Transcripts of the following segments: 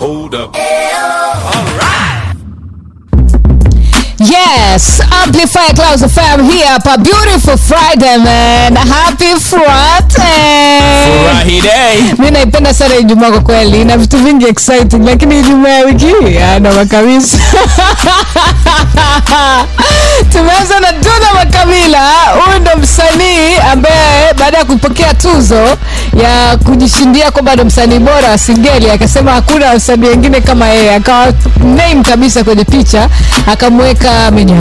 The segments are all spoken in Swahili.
Hold up. Yes, Amplify Clouds FM here hapa. Beautiful Friday man. Happy Friday. Furahi day. Mi naipenda sana Ijumaa kwa kweli, na vitu vingi exciting, lakini Ijumaa ya wiki hii ana makabisa Tumeanza na Duna Makabila. Huyu ndo msanii ambaye baada ya kupokea tuzo ya kujishindia kwamba ndo msanii bora wa singeli, akasema hakuna wasanii wengine kama yeye, akawa name kabisa kwenye picha, akamweka Meja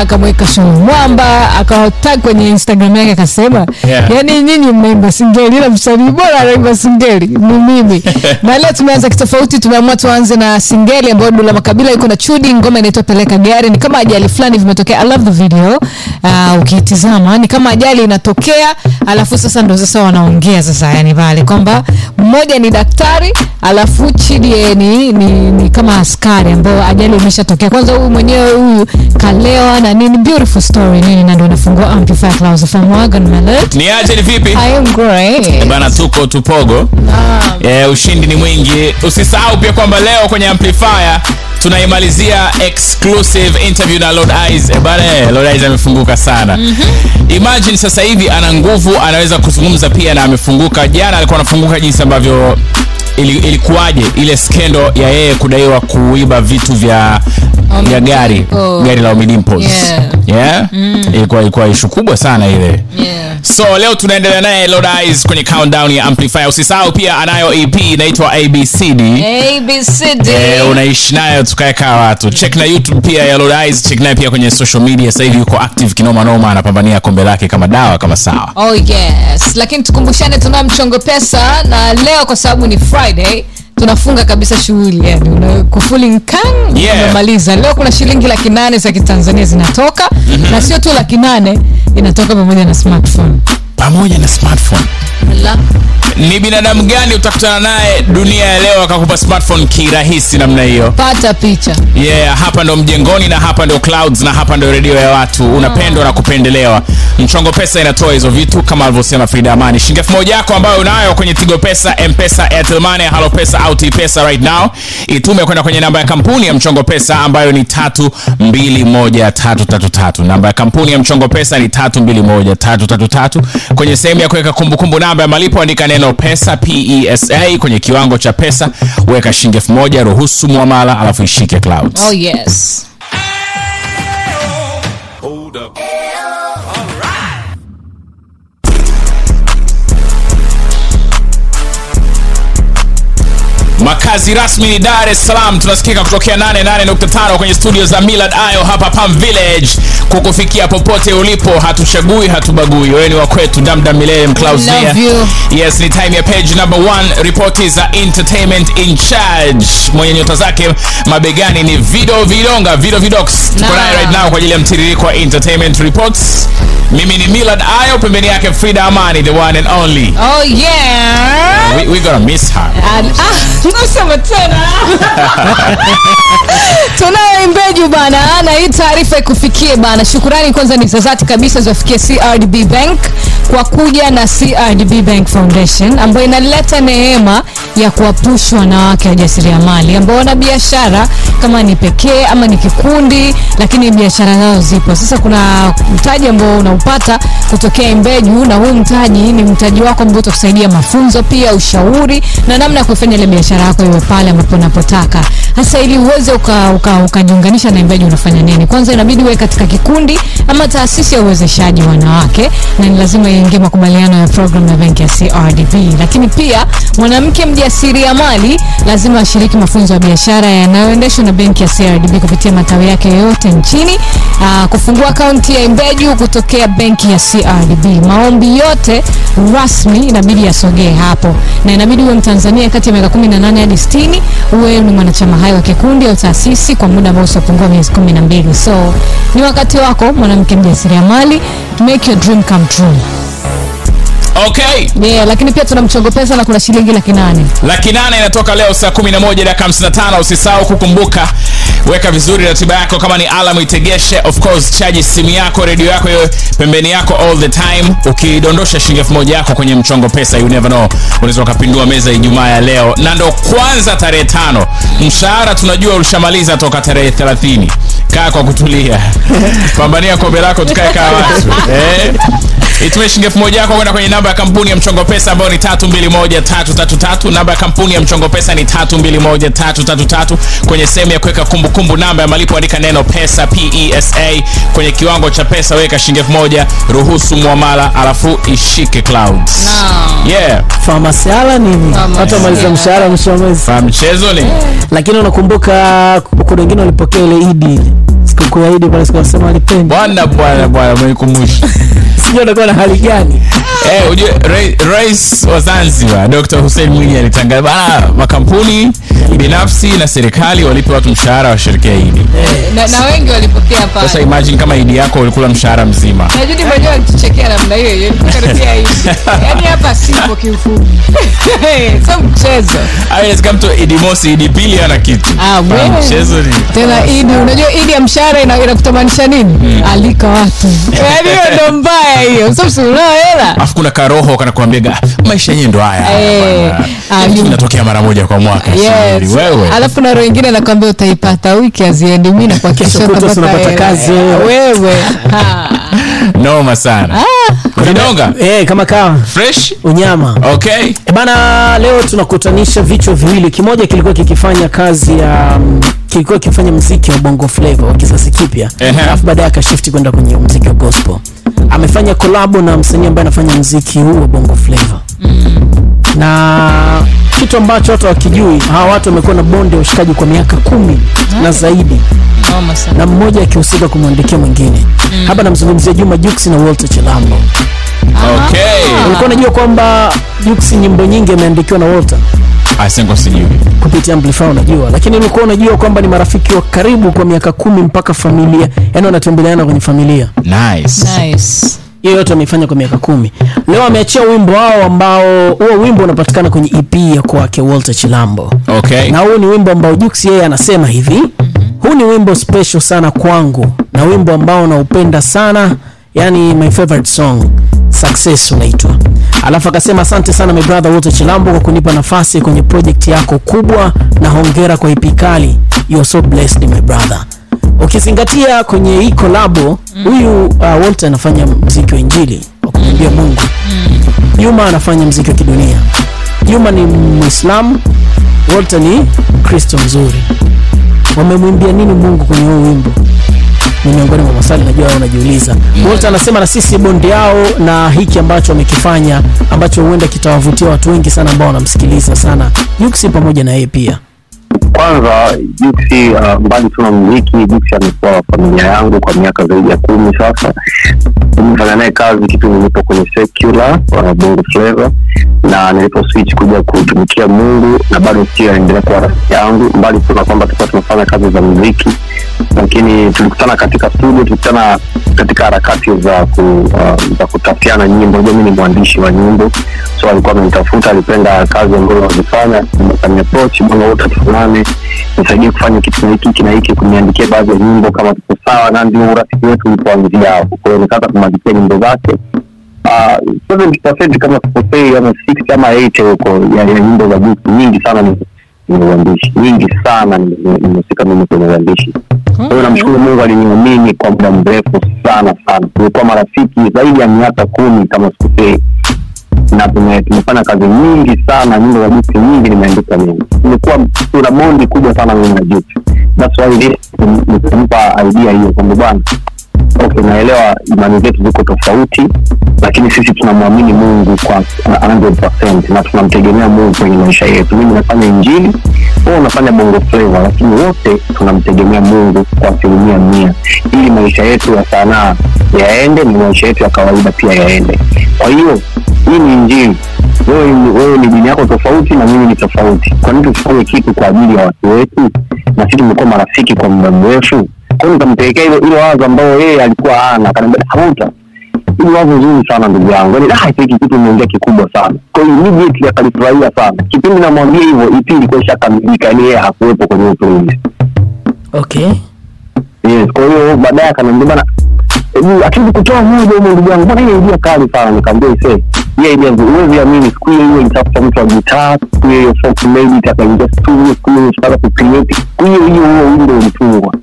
akamweka Show Mwamba, akawatag kwenye Instagram yake, akasema Yeah. yani nyinyi mnaimba singeli, ila msanii bora anaimba singeli ni mimi. na leo tumeanza kitofauti, tumeamua tuanze na singeli ambayo Dula Makabila yuko na Chudi, ngoma inaitwa Peleka Gari. Ni kama ajali fulani vimetokea. I love the video. Uh, ukitizama ni kama ajali inatokea, alafu sasa ndo sasa wanaongea sasa, yani pale kwamba mmoja ni daktari, alafu Chidi ni, ni, ni kama askari ambao ajali imeshatokea. Kwanza huyu mwenyewe huyu kalewa na nini, beautiful story nini, na ndo nafungua Amplify Clouds FM Wagon Mallet. Ni aje ni vipi? I am great. Bana tuko tupogo. Eh, ushindi ni mwingi. Usisahau pia kwamba leo kwenye Amplifier tunaimalizia exclusive interview na Lord Eyes. Eh, bana eh, Lord Eyes amefunguka sana. Imagine sasa hivi ana nguvu, anaweza kuzungumza pia na amefunguka. Jana alikuwa anafunguka jinsi ambavyo ilikuwaje ile skendo ya yeye kudaiwa kuiba vitu vya vya gari gari la Omidimpos. Yeah. Yeah? Ilikuwa ilikuwa ishu kubwa sana ile. Yeah. So leo tunaendelea naye Lord kwenye countdown ya Amplifier. Usisahau pia anayo EP inaitwa ABCD. ABCD. Eh, unaishi nayo tukaeka watu. Check na YouTube pia ya Lord check naye pia kwenye social media. Sasa hivi yuko active kinoma noma, anapambania kombe lake kama dawa kama sawa. Oh yes, lakini tukumbushane, tunao mchongo pesa na leo kwa sababu ni Friday tunafunga kabisa shughuli yani una- nkan Yeah. Leo kuna shilingi laki nane za kitanzania zinatoka na sio tu laki nane inatoka pamoja na smartphone. Pamoja na smartphone. Ala. Ni binadamu gani utakutana naye dunia ya leo akakupa smartphone kirahisi namna hiyo? Pata picha. yeah hapa ndo mjengoni na hapa ndo clouds na hapa ndo redio ya watu unapendwa na kupendelewa mchongo pesa inatoa hizo vitu kama alivyosema frida amani shilingi elfu moja yako ambayo unayo kwenye tigo pesa mpesa airtel halo pesa au tpesa right now itume kwenda kwenye namba ya kampuni ya mchongo pesa ambayo ni tatu mbili moja tatu tatu tatu namba ya kampuni ya mchongo pesa ni tatu mbili moja tatu tatu tatu kwenye sehemu ya kuweka kumbukumbu namba ya malipo andika neno pesa pesa kwenye kiwango cha pesa weka shilingi elfu moja ruhusu mwamala alafu ishike clouds Oh yes. Makazi rasmi dar es salaam. Tunasikika kutokea 88.5 kwenye studio za millard ayo hapa palm village. Kukufikia popote ulipo hatuchagui hatubagui. Wewe ni wa kwetu damdam milele mklauzia yes ni time ya page number one. Ripoti za entertainment in charge. Mwenye nyota zake mabegani ni vido vidonga. Vido vidox tuko naye right now kwa ajili ya mtiririko wa entertainment reports. Mimi ni millard ayo pembeni yake frida amani the one and only. Oh yeah. we, we gonna miss her. And- ah, nasema tena tunayo imbeju bana na hii taarifa ikufikie bana. Shukurani kwanza ni za kabisa ziwafikie crdb bank kwa kuja na crdb bank foundation ambayo inaleta neema ya kuwapush wanawake wajasiriamali ambao wana biashara kama ni pekee ama ni kikundi lakini biashara zao zipo. Sasa kuna mtaji ambao unaupata kutokea imbeju na huu mtaji ni mtaji wako ambao utakusaidia mafunzo pia ushauri na namna ya kuifanya ile biashara yako iwe pale ambapo unapotaka. Hasa ili uweze ukajiunganisha uka, uka na imbeju unafanya nini. Kwanza inabidi uwe katika kikundi ama taasisi ya uwezeshaji wanawake na ni lazima iingie makubaliano ya program ya benki ya crdb lakini pia mwanamke mjasiriamali lazima ashiriki mafunzo ya biashara yanayoendeshwa na benki ya crdb kupitia matawi yake yote nchini Aa, kufungua akaunti ya imbeju kutokea benki ya crdb maombi yote rasmi inabidi yasogee hapo na inabidi uwe mtanzania kati ya miaka 18 hadi 60 uwe ni mwanachama hai wa kikundi au taasisi kwa muda ambao usiopungua miezi 12 so ni wakati wako mwanamke mjasiriamali. Make your dream come true okay. Yeah, lakini pia tuna mchongo pesa na kuna shilingi laki nane. Laki nane inatoka leo saa 11 dakika 55 usisahau kukumbuka. Weka vizuri ratiba yako kama ni alam itegeshe. Of course chaji simu yako redio yako iwe pembeni yako all the time. Ukidondosha shilingi elfu moja yako kwenye mchongo pesa you never know. Unaweza ukapindua meza ijumaa ya leo. Na ndo kwanza tarehe tano. Mshahara tunajua ulishamaliza toka tarehe 30 kaa kwa kutulia. Pambania kombe lako tukae kaa watu eh? Itumie shilingi elfu moja yako kwenda kwenye namba ya kampuni ya mchongo pesa ambayo ni tatu mbili moja tatu tatu tatu. Namba ya kampuni ya mchongo pesa ni tatu mbili moja tatu tatu tatu. Kwenye sehemu ya kuweka kumbukumbu namba ya malipo andika neno pesa pesa kwenye kiwango cha pesa weka shilingi elfu moja ruhusu mwamala alafu ishike clouds. Naam. yeah. Famasiala nini? Hata maliza mshahara mwisho wa mwezi. Mchezo ni. Lakini unakumbuka kuna wengine walipokea ile idi ile sikukuu ya idi pale siku wasema bwana bwana bwana umenikumbusha sijui anakuwa na hali gani. Eh, ujue rais wa Zanzibar Dr. Hussein Mwinyi alitangaza bana makampuni binafsi na serikali walipe watu mshahara wa shirika hili na, na wengi walipokea Sasa imagine kama Idi yako ulikula mshahara mzima. na Judy mwenyewe alichekea namna hiyo hiyo ilipokaribia hivi yaani hapa sipo kiufupi sio mchezo. Au inawezekana mtu Idi mosi, Idi pili ana kitu. Ah, mchezo ni tena idi unajua idi ya mshahara ina- inakutamanisha nini alika watu yaani hiyo ndo mbaya hiyo hela Alafu kuna karoho kanakuambia maisha yenyewe ndo haya. Eh, ah, kinatokea mara moja kwa mwaka. Yes. Wewe. alafu na roho ingine nakwambia utaipata wiki aziendi mi nakuhakikisha Kesho utapata kazi wewe. wewe Noma sana. Vidonga. eh kama kawa Fresh? unyama Okay. E bana leo tunakutanisha vichwa viwili kimoja kilikuwa kikifanya kazi ya mm, kilikuwa kifanya mziki wa bongo flavor wa kizazi kipya alafu baadaye akashifti kwenda kwenye mziki wa gospel. Amefanya kolabo na msanii ambaye anafanya mziki huu wa bongo flava. Na kitu ambacho watu wakijui hawa watu wamekuwa na bonde ya ushikaji kwa miaka kumi na zaidi. Na mmoja akihusika kumwandikia mwingine. Hapa namzungumzia juma juksi na walter chilambo Okay. ulikuwa unajua kwamba juksi nyimbo nyingi ameandikiwa na walter. Asengo sijui. kupitia amplifier unajua. Lakini ulikuwa unajua kwamba ni marafiki wa karibu kwa miaka kumi mpaka familia. Yani wanatembeleana kwenye familia. Nice. Nice. hiyo yote ameifanya kwa miaka kumi. Leo ameachia wimbo wao ambao huo wimbo unapatikana kwenye ep ya kwake walter chilambo. Okay. na huu ni wimbo ambao Jux yeye anasema hivi. Huu ni wimbo special sana kwangu. Na wimbo ambao naupenda sana. Yani my favorite song success unaitwa alafu akasema asante sana my Walter Chilambo kwa kunipa nafasi kwenye project yako kubwa na hongera kwa ipikali. you so blessed my ukizingatia kwenye hii kolabo huyu uh, Walter anafanya mziki wa injili wa kumwimbia Mungu Juma anafanya mziki wa kidunia Juma ni Muislamu Walter ni Kristo mzuri. Wamemwimbia nini Mungu kwenye huu wimbo? Ni miongoni mwa maswali najua unajiuliza. Walter anasema na sisi bondi yao na hiki ambacho wamekifanya ambacho huenda kitawavutia watu wengi sana ambao wanamsikiliza sana. Juksi pamoja na yeye pia. kwanza Juksi uh, mbali tuna muziki, Juksi amekuwa familia yangu kwa miaka zaidi ya kumi sasa. Nimefanya naye kazi kitu nilipo kwenye secular wa bongo flava, na nilipo switch kuja kutumikia Mungu, na bado pia anaendelea kuwa rafiki yangu, mbali tu kwamba tulikuwa tunafanya kazi za muziki, lakini tulikutana katika studio, tulikutana katika harakati za ku, uh, za kutafutiana nyimbo. Mimi ni mwandishi wa nyimbo, so alikuwa amenitafuta, alipenda kazi ambayo nazifanya, akaniaproach bwana wote tufanane, nisaidie kufanya kitu na hiki na hiki, kuniandikia baadhi ya nyimbo kama tuko sawa, na ndio urafiki wetu ulipoanzia hapo. Kwa hiyo nikaanza kumwandikia nyimbo zake uh, 70% kama sikosei, ama 60 ama 80 huko ya, nyimbo za Gusu nyingi sana ni uandishi, nyingi sana nimehusika mimi kwenye uandishi. Kwa hiyo namshukuru Mungu aliniamini kwa muda mrefu sana sana. Tumekuwa marafiki zaidi ya miaka kumi kama sikosei, na tumefanya kazi nyingi sana, nyimbo za Juksi nyingi nimeandika mimi. imekuwa tuna bondi kubwa sana mimi na Juksi. That's why nikampa idea hiyo kwamba bwana okay, naelewa imani zetu ziko tofauti, lakini sisi tunamwamini Mungu kwa 100% na tunamtegemea Mungu kwenye maisha yetu. Mimi nafanya injili, wewe unafanya bongo flava, lakini wote tunamtegemea Mungu kwa asilimia mia, ili maisha yetu ya sanaa yaende na maisha yetu ya kawaida pia yaende. Kwa hiyo hii ni injili. Wewe, wewe ni dini yako tofauti na mimi ni tofauti. Kwa nini tusifanye kitu kwa ajili ya watu wetu? Na sisi tumekuwa marafiki kwa muda mrefu kwa hiyo nikampelekea hilo hilo wazo ambao yeye alikuwa hana, akaniambia Hamuta, hili wazo zuri sana ndugu yangu, yani ah, hiki kitu umeongea kikubwa sana. Kwa hiyo immediately akalifurahia sana. Kipindi namwambia hivyo, ipi ilikuwa ishakamilika, yani yeye hakuwepo kwenye playlist. okay yes kwa hiyo baadaye akaniambia bana hebu hatuwezi kutoa moja huko ndugu yangu mbona hiyo idea kali sana nikamwambia ise hiyo idea huwezi amini siku hiyo hiyo nitafuta mtu wa gitaa siku hiyo hiyo folk melody akaingia studio siku hiyo tutaka kucreate siku hiyo hiyo huo wimbo ulitungwa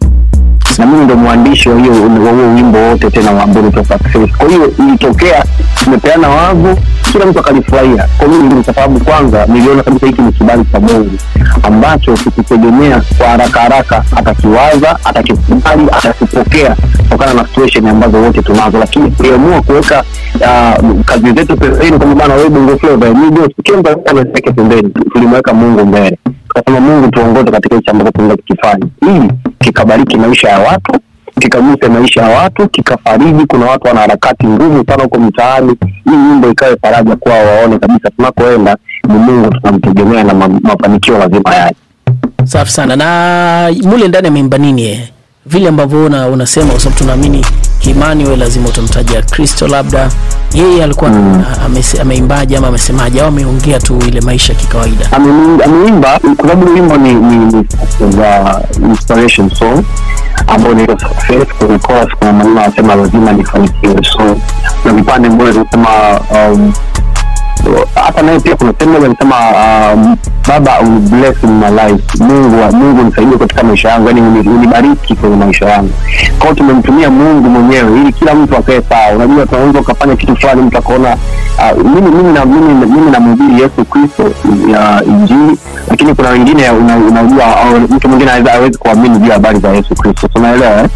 na mimi ndo mwandishi wa hiyo huo wimbo wote tena wa unaitwa success kwa hiyo ilitokea tumepeana wavu, kila mtu akalifurahia kwa mimi ndio sababu kwanza niliona kabisa hiki ni kibali cha mungu ambacho sikitegemea kwa haraka haraka atakiwaza atakikubali atakipokea kutokana na situation ambazo wote tunazo. Lakini tuliamua kuweka uh, kazi zetu pembeni kwamba bana wewe bongo flava ndio sikemba anaweka pembeni tulimweka mungu mbele tukasema mungu tuongoze katika hichi ambacho tunaeza kukifanya ili kikabariki maisha ya watu kikaguse maisha ya watu kikafariji. Kuna watu wana harakati ngumu sana huko mitaani. Hii nyimbo ikawe faraja kwao waone kabisa tunakoenda ni mungu tunamtegemea na mafanikio lazima yaje. Safi sana. Na mule ndani ameimba nini yeye vile ambavyo una, unasema kwa sababu tunaamini imani we lazima utamtaja kristo labda yeye alikuwa mm. ameimbaje ama amesemaje au ameongea tu ile maisha kikawaida ameimba kwa sababu wimbo ni, ni, ni inspiration song ambao unaitwa success kwenye chorus kuna maneno anasema lazima nifanikiwe so na vipande mbele zinasema um, hata naye pia kuna sehemu moja anasema um, baba bless my life. Mungu mungu nisaidie katika maisha yangu yani unibariki kwenye maisha yangu. Kwao tumemtumia mungu mwenyewe ili kila mtu akae sawa. Unajua tunaweza ukafanya kitu fulani mtu akaona uh, mimi mimi na mimi, mimi namhubiri yesu kristo ya injili. Lakini kuna wengine una- unajua mtu mwingine hawezi kuamini juu habari za yesu kristo. Tunaelewa eh?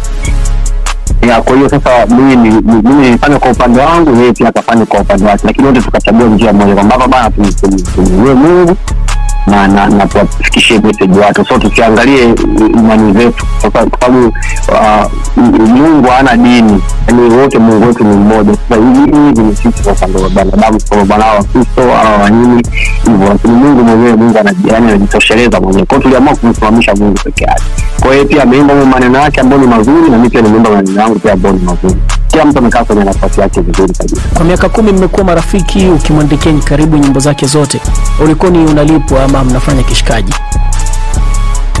Ya kwa hiyo sasa mimi ni- ni- mimi nilifanya kwa upande wangu yeye pia akafanya kwa upande wake. Lakini wote tukachagua njia moja kwamba hapa bana tum- tum- mungu na na, na tuwafikishie message watu so tusiangalie imani zetu kwa sababu- uh, mungu hana dini. Yani wote mungu wetu ni mmoja. Sasa hivi ni sisi sasa ndo wanadamu kwa bwana wa kristo au wanyini hivyo. Lakini mungu mwenyewe mungu yani anajitosheleza mwenyewe. Kwao tuliamua kumsimamisha mungu peke yake. Kwa hiyo pia ameimba maneno yake ambayo ni mazuri na mi pia nimeimba maneno yangu pia ambayo ni mazuri kila mtu amekaa kwenye nafasi yake vizuri kabisa. Kwa miaka kumi mmekuwa marafiki ukimwandikia karibu nyimbo zake zote. Ulikoni unalipwa ama mnafanya kishikaji?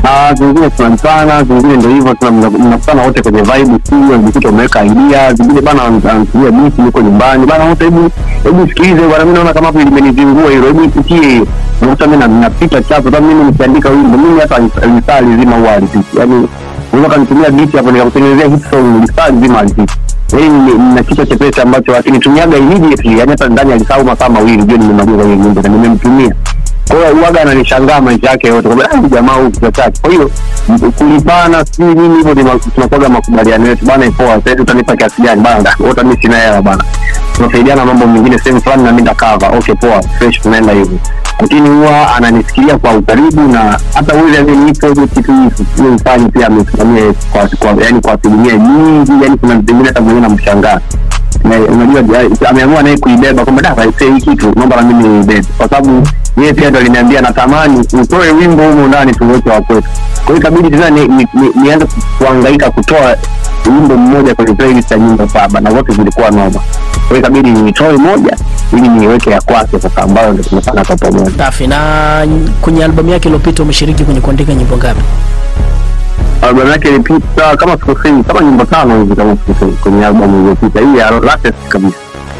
Ah, zingine tunalipana zingine ndio hivyo tunakutana wote kwenye vibe tu, mjikuta umeweka idea zingine bana antumia beat yuko nyumbani. Bana wote hebu hebu sikilize bana mimi naona kama hapo limenizingua hilo hebu sikie. Hiyo unakuta mimi napita chapo kama mimi nikiandika wimbo mimi hata lisaa zima huwa alipiki, yaani unaweza kanitumia beat hapo nikakutengenezea hit song lisaa zima alipiti ni- nina kichwa chepesi ambacho akinitumiaga immediately yani hata ndani alisahau masaa mawili jua nimemaliza hiyo nyimbo na nimemtumia. Kwa hiyo uwaga ananishangaa maisha yake yote kwamba "Ah, jamaa huyu kichwa chake. Kwa hiyo kulipana sijui nini hivyo tunakuwaga makubaliano yetu. Bana ipoa sasa utanipa kiasi gani? Bana wote mimi sina hela bana tunasaidiana mambo mengine sehemu fulani na mimi ndakava. Okay poa. Fresh tunaenda hivyo lakini huwa ananisikilia kwa ukaribu na hata hizo kitu hiyo mfanye pia amesimamia kwa kwa yani kwa asilimia nyingi. Yani kuna vingine hata mwenyewe namshangaa. Na- unajua ameamua naye kuibeba. Kwamba da hii kitu. Naomba na mimi niibebe. Kwa sababu yeye pia ndo aliniambia natamani utoe wimbo humu ndani tuweke wakwetu kwa hiyo ikabidi tena ni- ni- ni- nianze kuhangaika kutoa wimbo mmoja kwenye playlist ya nyimbo saba na zote zilikuwa noma. Kwa hiyo ikabidi nitoe moja ili niweke ya kwake sasa ambayo ndo tumefanya kwa pamoja. Safi. Na kwenye albamu yake iliyopita umeshiriki kwenye kuandika nyimbo ngapi? Albamu yake ilipita kama sikosei kama nyimbo tano hivi kama sikosei kwenye albamu iliyopita. Hii ya latest kabisa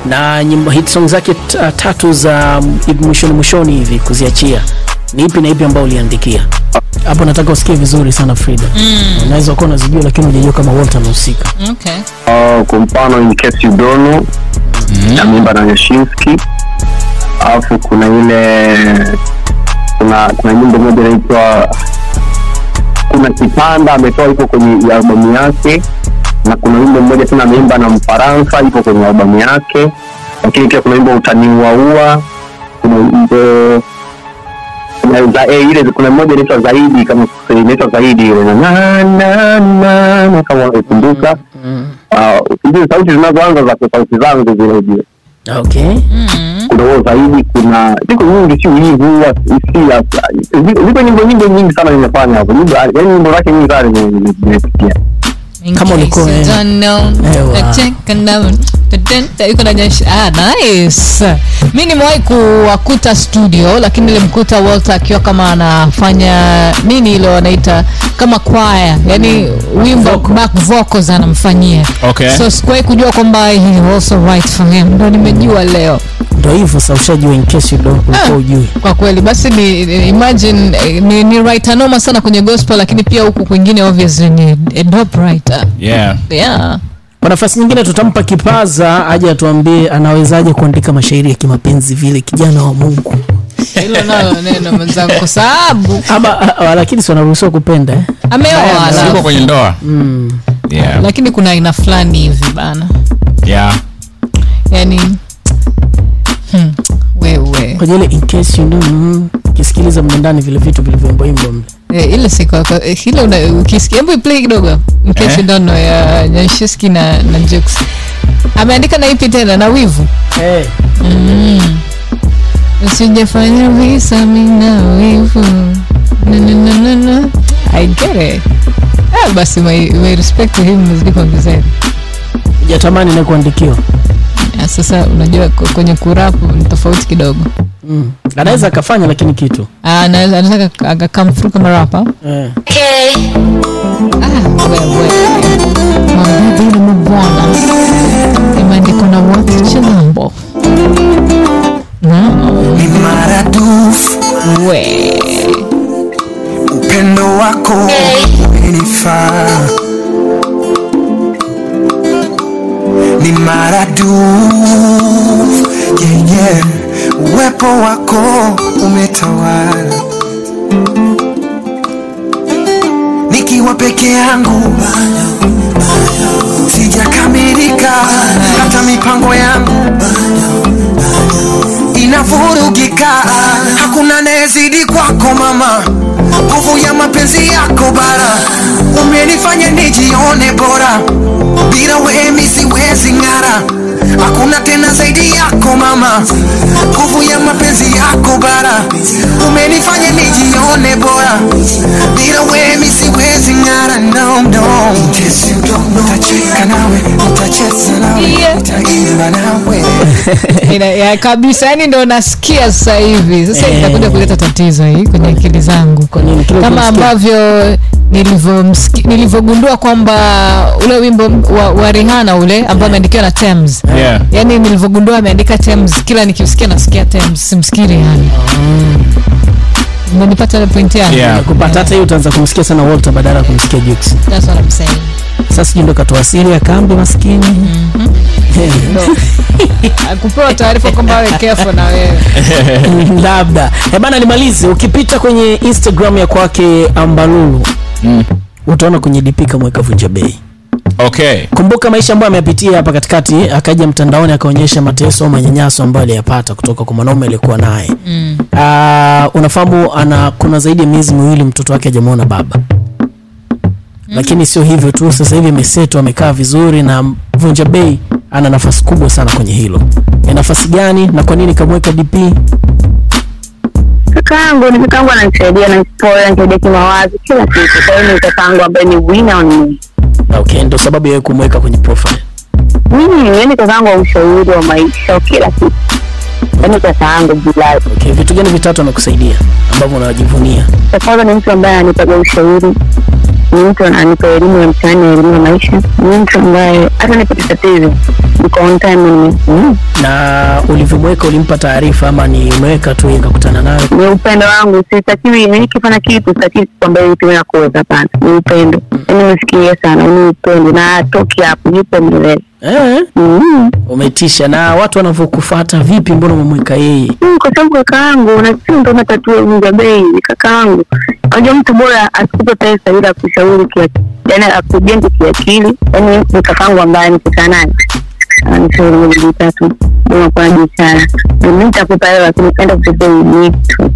na nyimbo hit song zake t- tatu za mwishoni mwishoni hivi kuziachia. Ni ipi na ipi ambao uliandikia? Hapo nataka usikie vizuri sana frida. Mm. unaweza kuwa unazijua lakini hujajua kama walter amehusika okay. Uh, kwa mfano in case you don't know ameimba na yashinski alafu kuna ile kuna kuna nyimbo moja inaitwa kuna kitanda ametoa iko kwenye albamu yake na kuna wimbo mmoja tena ameimba na mfaransa ipo kwenye albamu yake. Lakini pia kuna wimbo utaniuaua kuna wimbo za, eh, ile kuna mmoja inaitwa zaidi kama inaitwa zaidi ile. Na na na na na kama unakumbuka Ah, sauti zinazoanza za sauti zangu zile zile okay. Kuna huo zaidi kuna ziko nyingi si hisia ziko- nyimbo nyingi sana nimefanya hapo. Nyimbo- yaani nyimbo zake nyingi sana nime- nime- nimepitia Kama ulikuwa, eh. ah, mi nimewahi kuwakuta studio lakini nilimkuta walter akiwa kama anafanya nini ilo wanaita kama kwaya yani wimbo back vocals anamfanyia. Okay. so sikuwahi kujua kwamba he also write for him. Ndo nimejua leo. Ndo hivyo sa ushajua in case you don't ulikuwa ujui. kwa kweli. Basi ni imagine eh, ni, ni writer noma sana kwenye gospel lakini pia huku kwingine obviously ni a dope writer yeah. Yeah. Kwa nafasi nyingine tutampa kipaza aje atuambie anawezaje kuandika mashairi ya kimapenzi vile kijana wa mungu. Hilo nalo neno mwenzangu kwa sababu ama a- a- lakini si wanaruhusiwa kupenda eh? ameoa yuko kwenye ndoa. Yeah. Lakini kuna aina fulani hivi bana. Yeah. Yani hmm, wewe. Kwenye ile in case you know, ukisikiliza mle ndani vile vitu vilivyoimboimbwa mle Eh, ile siku yako- eh, ukisikia hebu play kidogo in case Eh? you don't know ya Nyanshiski na na Jux. Ameandika na ipi tena? Na wivu. Hey. usijafanya visa mina wivu. I get it. Ah, basi my, my respect to him mzidi kuongezeka jatamani na kuandikiwa. Ah, sasa unajua kwenye kurapu ni tofauti kidogo mm. anaweza akafanya lakini kitu. Ah, anaweza anaweza akakam through kama rapa eh. Ah, wewe mabibi na mabwana imeandikwa na watu chilambo ni maradufu we upendo wako umenifaa ni maradufu yeah, yeah. uwepo wako umetawala. Nikiwa peke yangu sijakamilika. Hata mipango yangu inavurugika hakuna anayezidi kwako mama. Nguvu ya mapenzi yako bara. Umenifanya nijione bora. Bila wemi siwezi ng'ara hakuna tena zaidi yako mama. Nguvu ya mapenzi yako bara. Umenifanya nijione bora. Bila wemi siwezi ng'ara no, no. Nitacheka nawe nitacheza nawe nitaimba nawe. Ina- ya kabisa yani ndo nasikia sasa hivi. Sasa Eh. itakuja kuleta tatizo hii kwenye akili zangu. Kama ambavyo nilivyogundua kwamba ule wimbo wa, wa rihana ule ambao ameandikiwa na Thames. yeah. Yani nilivyogundua ameandika Thames, kila nikimsikia nasikia Thames, simsikii rihana umenipata ile point yangu? Yeah. kupata hata hiyo utaanza kumsikia sana walter badala ya kumsikia Jux. That's what I'm saying. sasa sijui ndo katoa siri ya kambi maskini. Eh, kupewa taarifa kwamba awe careful na wewe. Labda. Eh bana nimalize. Ukipita kwenye instagram ya kwake ambalulu Mm. utaona kwenye dp kama ikavunja bei. Okay. Kumbuka maisha ambayo ameyapitia hapa katikati akaja mtandaoni akaonyesha mateso au manyanyaso ambayo aliyapata kutoka kwa mwanaume aliyekuwa naye. Mm. unafahamu ana kuna zaidi ya miezi miwili mtoto wake hajamwona baba. Lakini sio hivyo tu sasa hivi amesetwa amekaa vizuri na vunja bei ana nafasi kubwa sana kwenye hilo. Ni nafasi gani na kwa nini kamweka dp kakaangu ni kakaangu ananisaidia ananispoil ananisaidia kimawazo kila kitu. Kwa hiyo ni kakaangu ambaye ni winner on me. Okay ndo sababu yawe kumweka kwenye profile. Mimi yani kakaangu wa ushauri wa maisha kila kitu yani kakaangu bilali okay vitu gani vitatu anakusaidia ambavyo unajivunia? kwanza ni mtu ambaye anipaga ushauri ni mtu ananipa elimu ya mtaani ya elimu ya maisha. Ni mtu ambaye hata nipata tatizo niko on time ni mm, na ulivyomweka ulimpa taarifa ama ni umeweka tu ikakutana kakutana nayo? Ni upendo wangu sitakiwi nikifanya kitu sitakiwi kwamba tuwe kuweza hapana. Ni upendo. Yani nimefikiria sana ni upendo. Na atoki hapo yupo milele eh, mm. umetisha. Na watu wanavyokufata vipi? Mbona umemweka yeye? Mm, kwa sababu kaka yangu na sio ndo natatue vunja bei ni kaka yangu unajua mtu bora asikupe pesa ila akushauri yani akujenge kiakili yani ni kaka ambaye nikikaa naye anishauri moja mbili tatu. Bora kwa biashara. Mimi nitakupa hela lakini enda kutetea to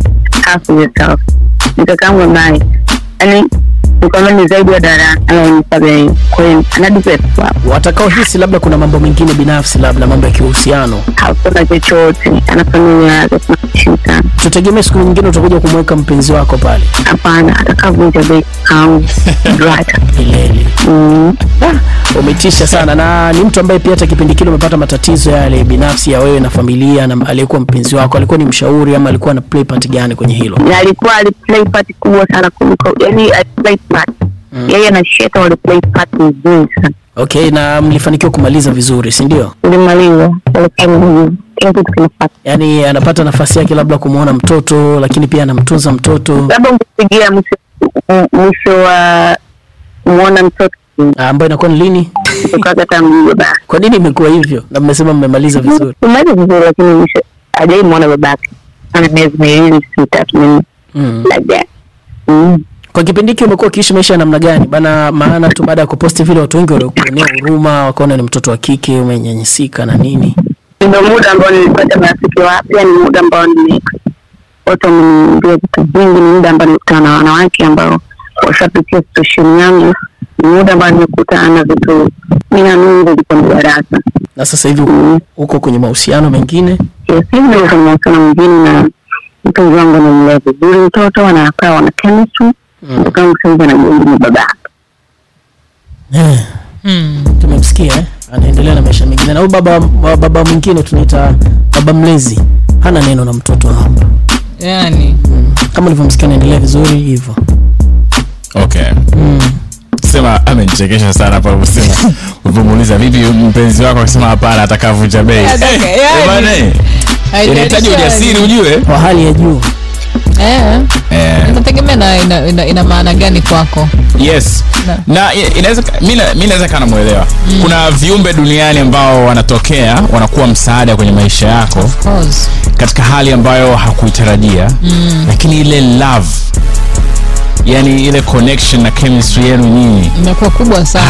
half yourself kaka ambaye yani nikwambia ni zaidi ya darasa kwa hiyo watakaohisi labda kuna mambo mengine binafsi labda mambo ya kiuhusiano hakuna chochote. Ana familia yake tutegemee siku nyingine utakuja kumweka mpenzi wako pale. Hapana atakavunja bei milele. Mm. Ah, umetisha sana. Na ni mtu ambaye pia hata kipindi kile umepata matatizo yale binafsi ya wewe na familia na aliyekuwa mpenzi wako alikuwa ni mshauri ama alikuwa na play part gani kwenye hilo? Alikuwa aliplay part kubwa sana kuliko yani aliplay part yeye na sheta waliplay part nzuri sana. Okay na mlifanikiwa kumaliza vizuri si ndio? Kitu yaani anapata nafasi yake labda kumwona mtoto lakini pia anamtunza mtoto. Labda ungepigia mwisho wa kumwona mtoto. Ah, ambayo inakuwa ni lini? Kwa nini imekuwa hivyo? Na mmesema mmemaliza vizuri. Mmemaliza vizuri lakini mwisho hajai mwona babake. Ana miezi miwili mitatu minne mm. labda mm. Kwa kipindi hiki umekuwa ukiishi maisha ya namna gani? Bana maana tu baada ya kuposti vile watu wengi waliokuonea huruma wakaona ni mtoto wa kike umenyanyasika na nini? Ndio muda ambao nilipata marafiki wapya, ni muda ambao watu wameniambia vitu vingi, ni muda ambao nilikutana na wanawake ambao washapitia situation yangu, ni muda ambao nimekutana na vitu mina mingi vilikuwa ni darasa. na sasa hivi uko- uko kwenye mahusiano mengine? Yes, hivi ndio kwenye mahusiano mengine na mpenzi wangu anamlea vizuri mtoto, wanakaa wana chemistry, wangu sasa hivi ni baba eh, Mm. tumemsikia eh? anaendelea na maisha mengine. Na huyu baba baba mwingine tunaita baba mlezi. Hana neno na mtoto hapa. Yani kama ulivyomsikia anaendelea vizuri hivyo. Okay. Sema amenichekesha sana hapa usema ulipomuuliza vipi mpenzi wako? Akisema hapana atakavunja bei. Yeah, okay, Eh, inahitaji ujasiri ujue. Wa hali ya juu eh, eh. inategemea na ina, ina, ina maana gani kwako yes Na. na inaweza mi na- mi naweza kana mwelewa kuna viumbe duniani ambao wanatokea wanakuwa msaada kwenye maisha yako Of course. katika hali ambayo hakuitarajia mm. lakini ile love yani ile connection na chemistry yenu nyinyi. Imekuwa kubwa sana.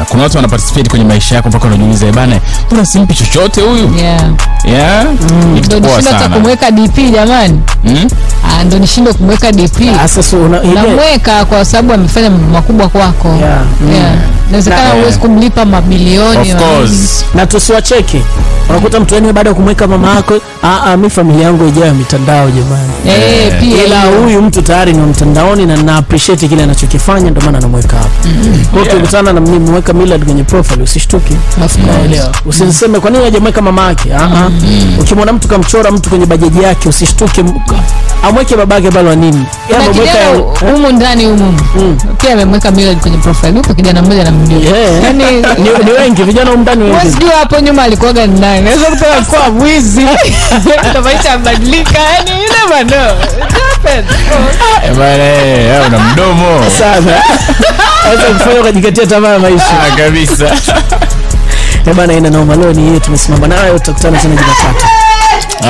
Ah, kuna watu wanaparticipate kwenye maisha yako mpaka unajiuliza "Eh bana mbona simpi chochote huyu? Yeah. yeah? Mm. Ndio nishinda hata kumweka dp jamani. Mm? Ah, ndio nishinda kumweka dp sasa so, una, namweka kwa sababu amefanya mambo makubwa kwako. Yeah, mm. Yeah. inawezekana Na- huwezi kumlipa mabilioni of course. Na tusiwacheke. Unakuta mtu yani baada ya kumweka mama yako "Ah, ah, mi familia yangu ijayo mitandao jamani. Eh, pia ila huyu mtu tayari ni mtandaoni na na appreciate kile anachokifanya ndio maana anamweka hapa. Kwa hiyo ukikutana na mimi mweka Millard kwenye profile usishtuke. Unaelewa usiseme kwa nini hajamweka mama yake ah ah ukimwona mtu kamchora mtu kwenye bajaji yake usishtuke amweke babake pale wa nini? Yeye amemweka humu ndani humu. Pia amemweka Millard kwenye profile. Yupo kijana mmoja namjua Yeah. yani ni, ni wengi vijana humu ndani wengi. Jua hapo nyuma alikuwaga ni nani? Naweza kutoka kwa mwizi. Na maisha yabadilika yani you never know. It happens. Eh, una mdomo. Sana aweza kufanya ukajikatia tamaa maisha. Ah, kabisa. Eh bana ina noma. Leo ni yetu tumesimama nayo tutakutana tena Jumatatu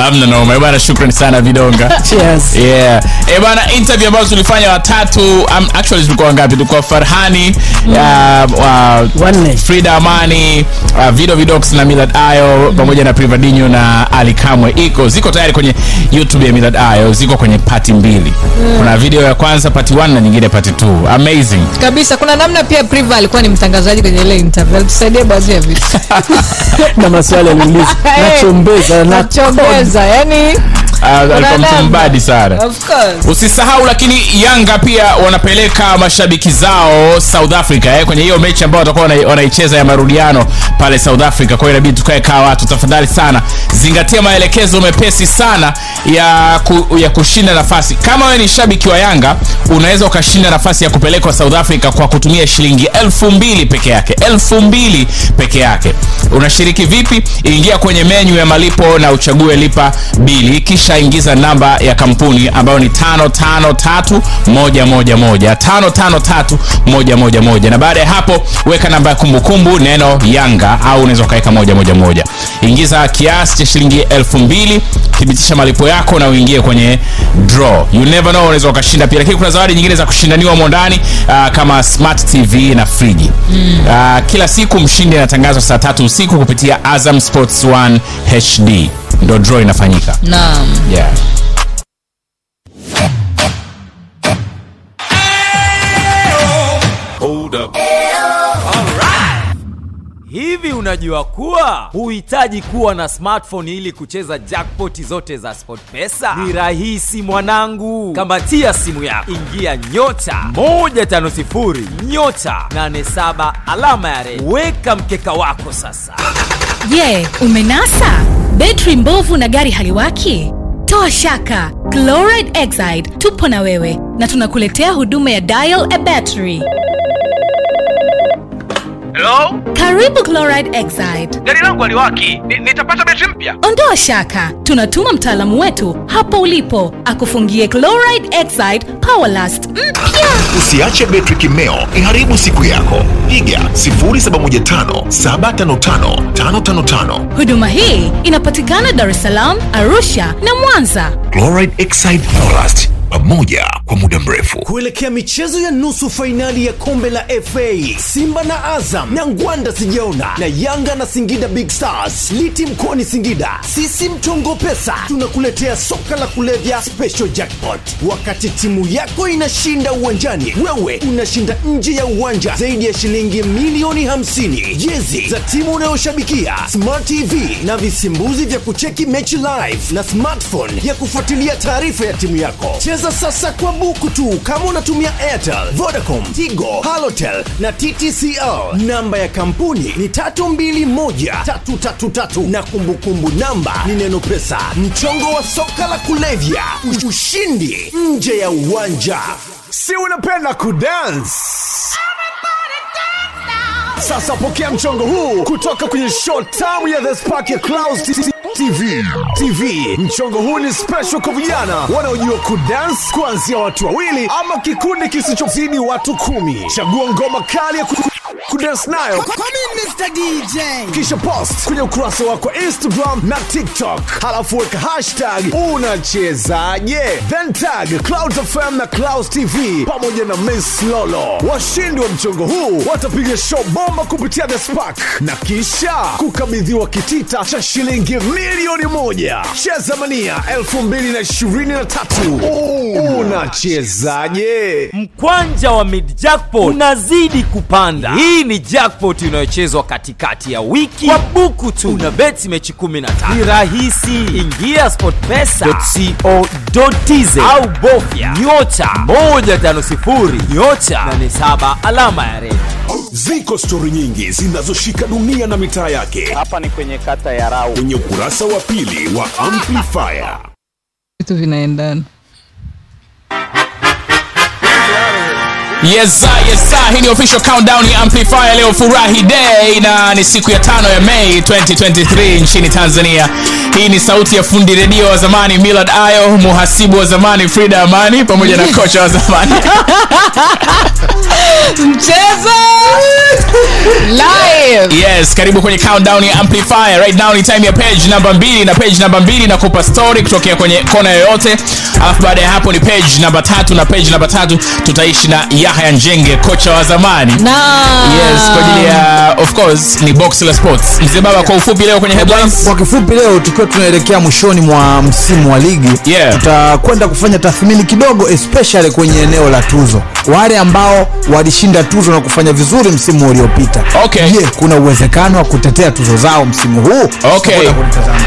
amna noma bana shukrani sana vidonga. Cheers. Yeah. Bana interview ambazo tulifanya watatu um, actually tulikuwa wangapi tulikuwa farhani uh, uh, frida amani uh, video vidox na milad ayo pamoja na privadinho na ali kamwe. Iko ziko tayari kwenye youtube ya milad ayo. Ziko kwenye pati mbili. Kuna video ya kwanza pati 1 na nyingine pati 2 amazing. Kabisa kuna namna pia priva alikuwa ni mtangazaji kwenye ile interview. Alitusaidia baadhi ya vitu. Na maswali aliuliza nachombeza na yani mbadi sana. Usisahau lakini yanga pia wanapeleka mashabiki zao south africa eh, kwenye hiyo mechi ambayo watakuwa wanaicheza ya marudiano pale south africa. Kwao inabidi tukae kaa watu tafadhali sana. Zingatia maelekezo mepesi sana ya, ku, ya kushinda nafasi. Kama wewe ni shabiki wa yanga unaweza ukashinda nafasi ya kupelekwa south africa kwa kutumia shilingi elfu mbili peke yake. Elfu mbili peke yake. Unashiriki vipi? Ingia kwenye menyu ya malipo na uchague lipa bili kisha ingiza namba ya kampuni ambayo ni 553111 553111 na baada ya hapo weka namba ya kumbukumbu neno yanga au unaweza ukaweka moja moja moja. Ingiza kiasi cha shilingi elfu mbili thibitisha malipo yako na uingie kwenye draw. You never know unaweza ukashinda pia. Lakini kuna zawadi nyingine za kushindaniwa humo ndani uh, kama smart tv na friji mm. uh, kila siku mshindi anatangazwa saa tatu usiku kupitia azam sports 1 hd ndo draw inafanyika. Naam. Yeah. Hivi unajua kuwa huhitaji kuwa na smartphone ili kucheza jackpoti zote za SportPesa? Ni rahisi mwanangu, kamatia simu yako, ingia nyota. 150 nyota. 87 alama ya redi, weka mkeka wako sasa. Je, umenasa? Betri mbovu na gari haliwaki? Toa shaka, Chloride Exide tupo na wewe na tunakuletea huduma ya Dial a Battery. Hello? Karibu Chloride Exide. Gari langu aliwaki. Nitapata betri mpya? Ondoa shaka, tunatuma mtaalamu wetu hapo ulipo akufungie Chloride Exide Powerlast mpya. Usiache betri kimeo iharibu siku yako. Piga 0715755555. Huduma hii inapatikana Dar es Salaam, Arusha na Mwanza. Chloride Exide Powerlast, pamoja kwa muda mrefu. kuelekea michezo ya nusu fainali ya kombe la fa simba na azam na ngwanda sijaona na yanga na singida big stars liti mkoani singida. Sisi mchongo pesa tunakuletea soka la kulevya special jackpot. Wakati timu yako inashinda uwanjani wewe unashinda nje ya uwanja zaidi ya shilingi milioni 50 jezi za timu unayoshabikia smart tv na visimbuzi vya kucheki mechi live na smartphone ya kufuatilia taarifa ya timu yako. Cheza sasa kwa buku tu. Kama unatumia airtel vodacom tigo halotel na ttcl namba ya kampuni ni 321333 na kumbukumbu namba ni neno pesa. Mchongo wa soka la kulevya. Ushindi nje ya uwanja. Si unapenda kudance sasa pokea mchongo huu kutoka kwenye show tamu ya the spark ya clouds tv tv mchongo huu ni special kwa vijana wanaojua kudance kuanzia watu wawili ama kikundi kisichozidi watu kumi. Chagua ngoma kali ya ku- kudance nayo. Kisha post kwenye ukurasa wako instagram na tiktok. Halafu weka hashtag unachezaje? Then tag clouds fm na clouds tv pamoja na miss lolo. Washindi wa mchongo huu watapiga show bomba kupitia the spark. Na kisha kukabidhiwa kitita cha shilingi milioni moja. Cheza mania 2023 unachezaje? Mkwanja wa mid jackpot unazidi kupanda. Hii ni jackpot inayochezwa katikati ya wiki. Kwa buku tu. Una beti mechi 15. Ni rahisi, ingia sportpesa.co.tz au bofya. Nyota. 150 nyota. 87 alama ya redi. ziko stori nyingi zinazoshika dunia na mitaa yake. Hapa ni kwenye kata ya rau. Kwenye ukurasa wa pili wa amplifier. Vitu vinaendana Yes, yes. Hii ni official countdown ya Amplifier leo Furahi Day na ni siku ya tano ya Mei 2023 nchini Tanzania. Hii ni sauti ya fundi redio wa zamani Millard Ayo, muhasibu wa zamani Frida Amani pamoja na kocha wa zamani. Mchezo! Live! Yes karibu kwenye countdown ya amplifier right now ni time ya page namba mbili na page namba mbili nakupa story kutokea kwenye kona yoyote. Alafu baada ya hapo ni page namba tatu na page namba tatu tutaishi na yahya njenge kocha wa zamani. Yes kwa ajili ya of course ni box la sports. Mzee baba kwa ufupi leo kwenye headlines. Kwa kifupi leo tukiwa tunaelekea mwishoni mwa msimu wa ligi yeah. tutakwenda kufanya tathmini kidogo especially kwenye eneo la tuzo. Wale ambao walishinda tuzo na kufanya vizuri msimu uliopita. Okay. je kuna uwezekano wa kutetea tuzo zao msimu huu? Okay.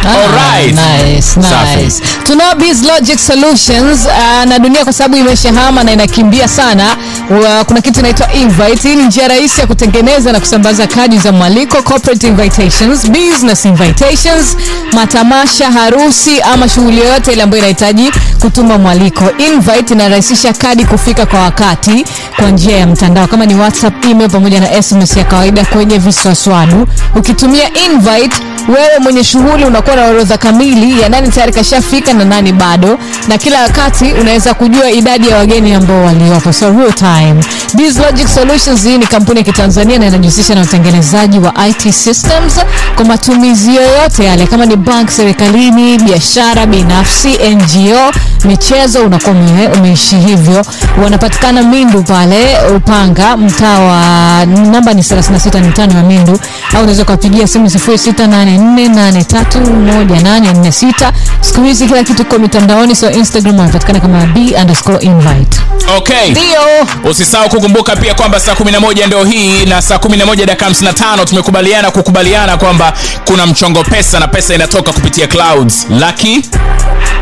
Ah, nice, nice. tunao Biz Logic Solutions uh, na dunia kwa sababu imeshahama na inakimbia sana uh, kuna kitu inaitwa invite hii ni njia rahisi ya kutengeneza na kusambaza kadi za mwaliko corporate invitations business invitations matamasha harusi ama shughuli yoyote ile ambayo inahitaji kutuma mwaliko. Invite inarahisisha kadi kufika kwa wakati kwa njia ya mtandao. Kama ni whatsapp email pamoja na sms ya kawaida kwenye viswaswadu. Ukitumia invite wewe mwenye shughuli unakuwa na orodha kamili ya nani tayari kashafika na nani bado. Na kila wakati unaweza kujua idadi ya wageni ambao waliopo. So real time. BizLogic Solutions hii ni kampuni ya kitanzania na inajihusisha na utengenezaji wa IT systems kwa matumizi yoyote yale. Kama ni bank serikalini biashara binafsi NGO michezo unakuwa ume- umeishi hivyo. Wanapatikana Mindu pale upanga mtaa wa namba ni 36 ya mindu. Au unaweza ukapigia simu 0684831846 siku hizi kila kitu kwa mitandaoni so instagram wanapatikana kama b_invite. okay. Ndio. Usisahau kukumbuka pia kwamba saa 11 ndio hii na saa 11 dakika 55 tumekubaliana kukubaliana kwamba kuna mchongo pesa na pesa inatoka kupitia clouds. Laki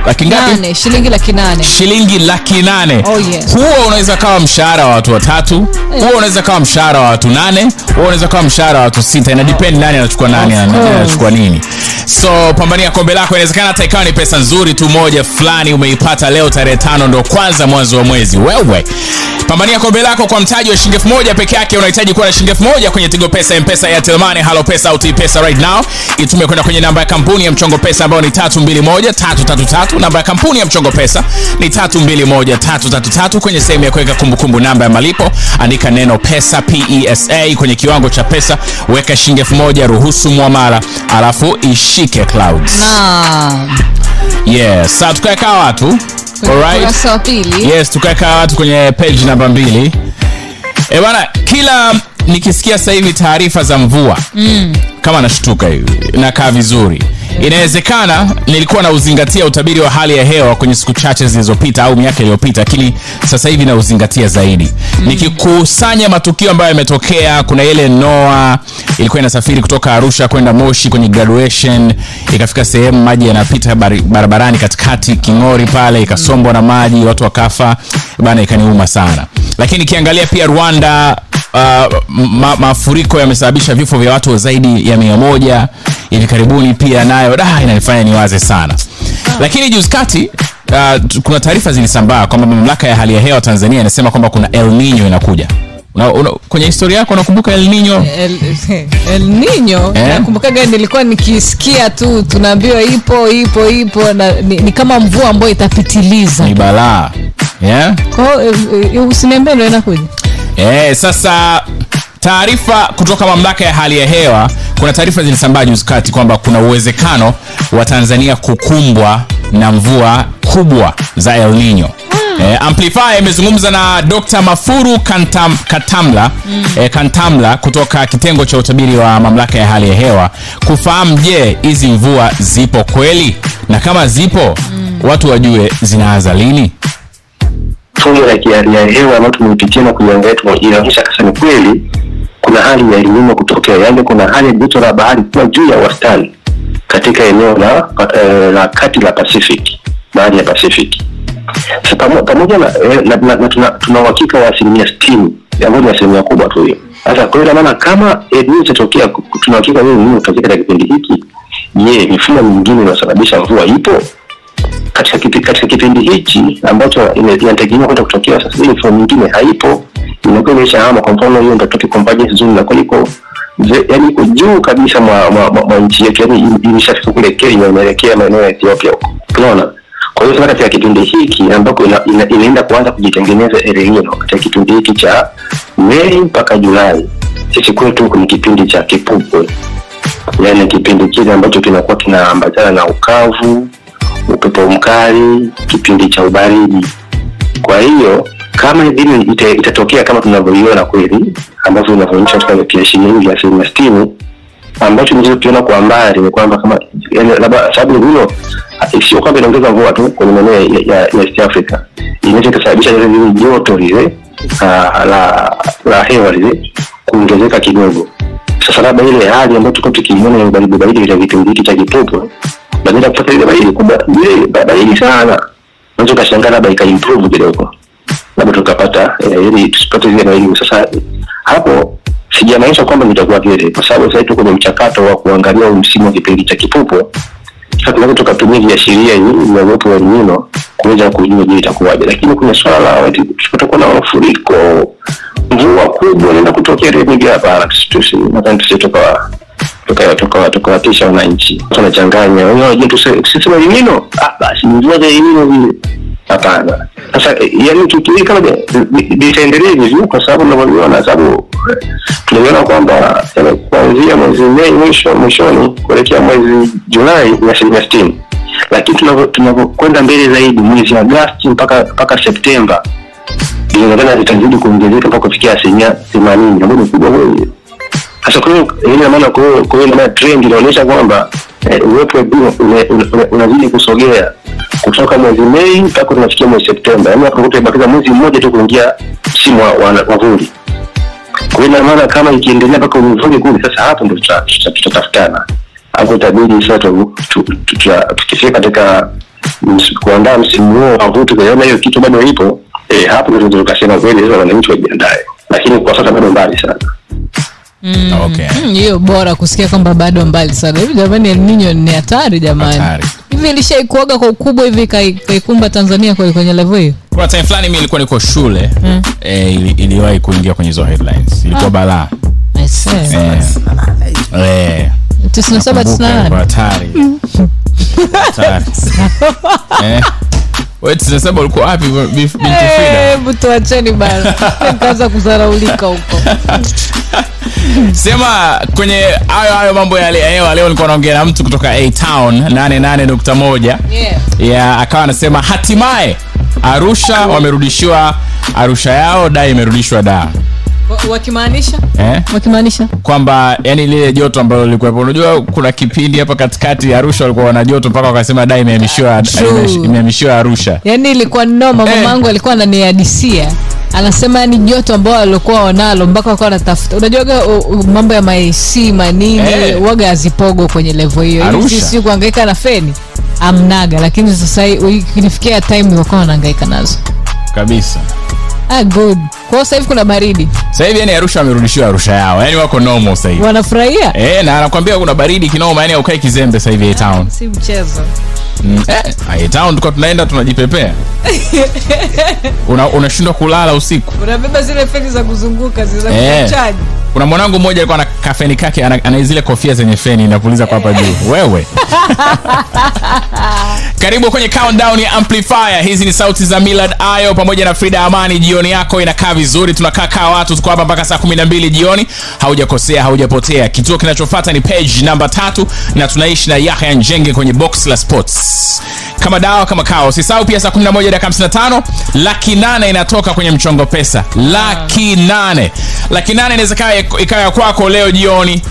laki ngapi? Shilingi laki nane. Shilingi laki nane. Oh, yes. huo unaweza kawa mshahara wa watu watatu huo unaweza kawa mshahara wa watu nane huo unaweza kawa mshahara wa watu sita. Ina depend nani anachukua nani anachukua nini. So pambania kombe lako inawezekana hata ikawa ni pesa nzuri tu moja fulani umeipata leo tarehe tano ndo kwanza mwanzo wa mwezi. Wewe pambania kombe lako kwa mtaji wa shilingi elfu moja peke yake unahitaji kuwa na shilingi elfu moja kwenye tigo pesa mpesa airtel money halo pesa au pesa right now. Itume kwenda kwenye namba ya kampuni ya mchongo pesa ambayo ni 321333 namba ya kampuni ya mchongo pesa ni 321333 kwenye sehemu ya kuweka kumbukumbu namba ya malipo andika neno pesa pesa kwenye kiwango cha pesa weka shilingi elfu moja ruhusu mwamala alafu ishike clouds. Naam. Yes. Saa tukaweka watu alright yes tukaweka watu kwenye page namba mbili. E bana kila nikisikia sasa hivi taarifa za mvua mm. kama nashtuka hivi nakaa vizuri inawezekana nilikuwa nauzingatia utabiri wa hali ya hewa kwenye siku chache zilizopita au miaka iliyopita lakini sasa hivi nauzingatia zaidi mm. nikikusanya matukio ambayo yametokea kuna ile noa ilikuwa inasafiri kutoka arusha kwenda moshi kwenye graduation ikafika sehemu maji yanapita barabarani katikati king'ori pale ikasombwa na maji watu wakafa bana ikaniuma sana lakini ikiangalia pia rwanda uh, ma, mafuriko yamesababisha vifo vya watu zaidi ya mia moja. Hivi karibuni pia nayo da inanifanya niwaze sana. Lakini juzi kati uh, kuna taarifa zilisambaa kwamba mamlaka ya hali ya hewa tanzania inasema kwamba kuna el nino inakuja. Una, una, kwenye historia yako unakumbuka el nino? El, El Nino? Eh? nakumbukaga nilikuwa nikisikia tu tunaambiwa ipo ipo ipo na ni, ni kama mvua ambayo itapitiliza. Ni balaa yeah? kwao eh, eh, usiniambie ndo inakuja Eh, sasa taarifa kutoka mamlaka ya hali ya hewa kuna taarifa zilisambaa juzi kati kwamba kuna uwezekano wa tanzania kukumbwa na mvua kubwa za el nino Eh, amplify imezungumza na dr mafuru Kantam, katamla mm. e, kantamla kutoka kitengo cha utabiri wa mamlaka ya hali ya hewa kufahamu je hizi mvua zipo kweli na kama zipo mm. watu wajue zinaanza lini fungu la hali ya hewa ambayo tumeipitia na kuiangalia inaonyesha kasa ni kweli kuna hali ya elimino kutokea. Yaani kuna hali ya joto la bahari kuwa juu ya wastani katika eneo la, eh, la kati la pacific bahari ya pacific. Sasa pamoja eh, na, na, na tuna, uhakika wa asilimia sitini ambayo ni asilimia kubwa tu hiyo. Sasa kwa maana kama itatokea tuna uhakika hiyo itatokea katika kipindi hiki je mifumo mingine inayosababisha mvua ipo katika, katika kipindi hichi ambacho inategemewa kwenda kutokea. Sasa hivi fomu nyingine haipo. Inakuwa imeshahama. Kwa mfano hiyo ndio topic convergence zone inakuwa iko yaani iko juu kabisa mwa, mwa, nchi yetu. Im- imeshafika kule Kenya inaelekea maeneo ya Ethiopia huko. Unaona? Kwa hiyo sasa katika kipindi hiki ambapo ina, ina, kuanza kujitengeneza El Nino katika kipindi hiki cha Mei mpaka Julai sisi kwetu ni kipindi cha kipupwe. Yaani kipindi kile ambacho kinakuwa kinaambatana na ukavu upepo mkali kipindi cha ubaridi. Kwa hiyo kama vile ita, itatokea kama tunavyoiona kweli ambavyo inavyoonyesha katika kiashiria nyingi asilimia sitini ambacho nilichokiona kwa mbali ni kwamba kama sababu hilo sio kwamba inaongeza mvua tu kwenye maeneo ya, ya, East Africa. Inaweza ikasababisha lile joto lile ah, la la hewa lile kuongezeka kidogo. Sasa labda ile hali ambayo tulikuwa tukiiona ya ubaridi baridi katika kipindi hiki cha kipupwe ya kupata ile baridi kubwa. Ile baridi sana. Unaweza ukashangaa labda ikaimprove kidogo. Labda tukapata eh, ili tusipate zile baridi. Sasa hapo sijamaanisha kwamba nitakuwa vile kwa sababu sasa tuko kwenye mchakato wa kuangalia msimu wa kipindi cha kipupo. sasa tunaweza tukatumia viashiria hivi uwepo wa El kuweza kujua je itakuwaje. Lakini kuna swala la tutakuwa na mafuriko mvua kubwa inaenda kutokea remigi hapa. Nadhani tusitoka tukawatisha wananchi. Tunachanganya. El Nino ah basi mvua za El vile. Hapana. Sasa yani kama litaendelea vizuri kwa sababu unavyoona sababu tuliona kwamba eh, kuanzia mwezi mei mwisho mwishoni kuelekea mwezi julai ni asilimia sitini. Lakini tunavyo- tunavyokwenda mbele zaidi mwezi agasti mpaka mpaka septemba inaonekana zitazidi kuongezeka mpaka kufikia asilimia themanini. Ambao ni kubwa kweli sasa kwa hiyo ina maana kwa hiyo ina trend inaonyesha kwamba eh, uwepo unazidi kusogea kutoka mwezi Mei mpaka tunafikia mwezi Septemba, yaani hapo tumebakiza mwezi mmoja tu kuingia msimu wa vuli. Kwa hiyo ina maana kama ikiendelea mpaka vuli kule, sasa hapo ndo tuta- tuta- tutatafutana hapo, itabidi sasa tukifika katika kuandaa msimu huo wa vuli, tukaona hiyo kitu bado ipo eh, hapo ndo tukasema kweli sasa wananchi wajiandae, lakini kwa sasa bado mbali sana. Okay. Mm, hiyo bora kusikia kwamba bado mbali sana. Hivi jamani elninyo ni hatari jamani. Hivi ilishaikuaga kwa ukubwa hivi kai- kaikumba tanzania kweli kwenye levo hiyo? Kuna time fulani mi ilikuwa niko shule mm. eh, ili, iliwahi kuingia kwenye hizo headlines. Ilikuwa Ah. balaa. Eh. eh. tisini saba tisini nane. Hatari eh. saba ulikuwa wapi bi- binti Frida? hebu tuacheni bana. Nikaanza kuzaraulika huko. Sema kwenye hayo hayo mambo ya hewa leo nilikuwa naongea na mtu kutoka a town 88.1 Yeah. akawa anasema hatimaye arusha wamerudishiwa arusha yao da imerudishwa da. Wa- wakimaanisha? Eh? wakimaanisha? Kwamba yani lile joto ambalo lilikuwepo. Unajua kuna kipindi hapa katikati arusha walikuwa wana joto mpaka wakasema da imehamishiwa arusha. Yani ilikuwa noma mama yangu alikuwa ananiadisia. Anasema yani joto ambao waliokuwa wanalo mpaka wakawa wanatafuta. Unajuaga mambo ya maesi manini hey. waga azipogo kwenye levo hiyo. Arusha. Si kuangaika na feni. Amnaga lakini sasa hii- time wakawa wanaangaika nazo. Kabisa ah, good kwao sasa hivi kuna baridi sasa hivi yani arusha wamerudishiwa arusha yao yani wako normal sasa hivi wanafurahia Eh, na anakwambia kuna baridi kinoma yani aukae kizembe sasa hivi A-Town. si mchezo Mm, eh, A-Town tulikuwa tunaenda tunajipepea. Una- unashindwa kulala usiku. unabeba zile feni za kuzunguka zile za Eh. kuchaji Kuna mwanangu mmoja alikuwa na kafeni kake ana, zile kofia zenye feni inapuliza kwa hapa juu. Wewe. Karibu kwenye countdown ya Amplifier. Hizi ni sauti za milad Ayo pamoja na Frida Amani. Jioni yako inakaa vizuri, tunakaa kaa watu, tuko hapa mpaka saa 12 jioni. Haujakosea, haujapotea. Kituo kinachofata ni page namba tatu na tunaishi na Yahya Njenge kwenye box la sports kama dawa kama kao. Usisahau pia saa 11 dakika 55 laki nane inatoka kwenye mchongo pesa. Laki nane, laki nane inaweza ikawa ya kwako leo jioni.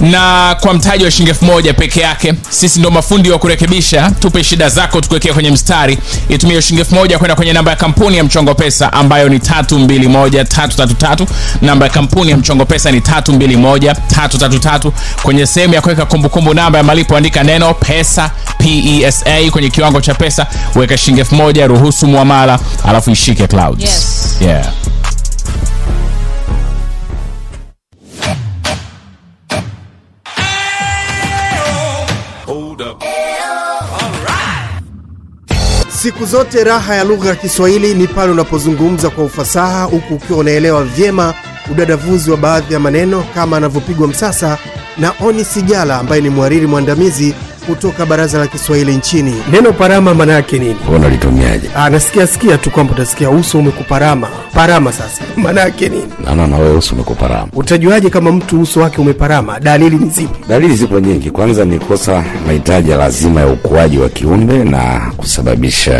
Na kwa mtaji wa shilingi elfu moja peke yake sisi ndo mafundi wa kurekebisha. Tupe shida zako tukuwekea kwenye mstari. Itumie shilingi elfu moja kwenda kwenye namba ya kampuni ya mchongo pesa ambayo ni 321333 namba ya kampuni ya mchongo pesa ni 321333 kwenye sehemu ya kuweka kumbukumbu namba ya malipo andika neno pesa pesa kwenye kiwango cha pesa. Weka shilingi elfu moja ruhusu muamala alafu ishike clouds. Yes. yeah. Siku zote raha ya lugha ya Kiswahili ni pale unapozungumza kwa ufasaha huku ukiwa unaelewa vyema udadavuzi wa baadhi ya maneno kama anavyopigwa msasa na Oni Sijala ambaye ni mhariri mwandamizi kutoka Baraza la Kiswahili nchini. Neno parama maana yake nini? unalitumiaje Ah, nasikia sikia tu kwamba utasikia uso umekuparama. Parama sasa maana yake nini? naona na wewe uso umekuparama Utajuaje kama mtu uso wake umeparama? Dalili ni zipi? dalili zipo nyingi kwanza ni kosa mahitaji ya lazima ya ukuaji wa kiumbe na kusababisha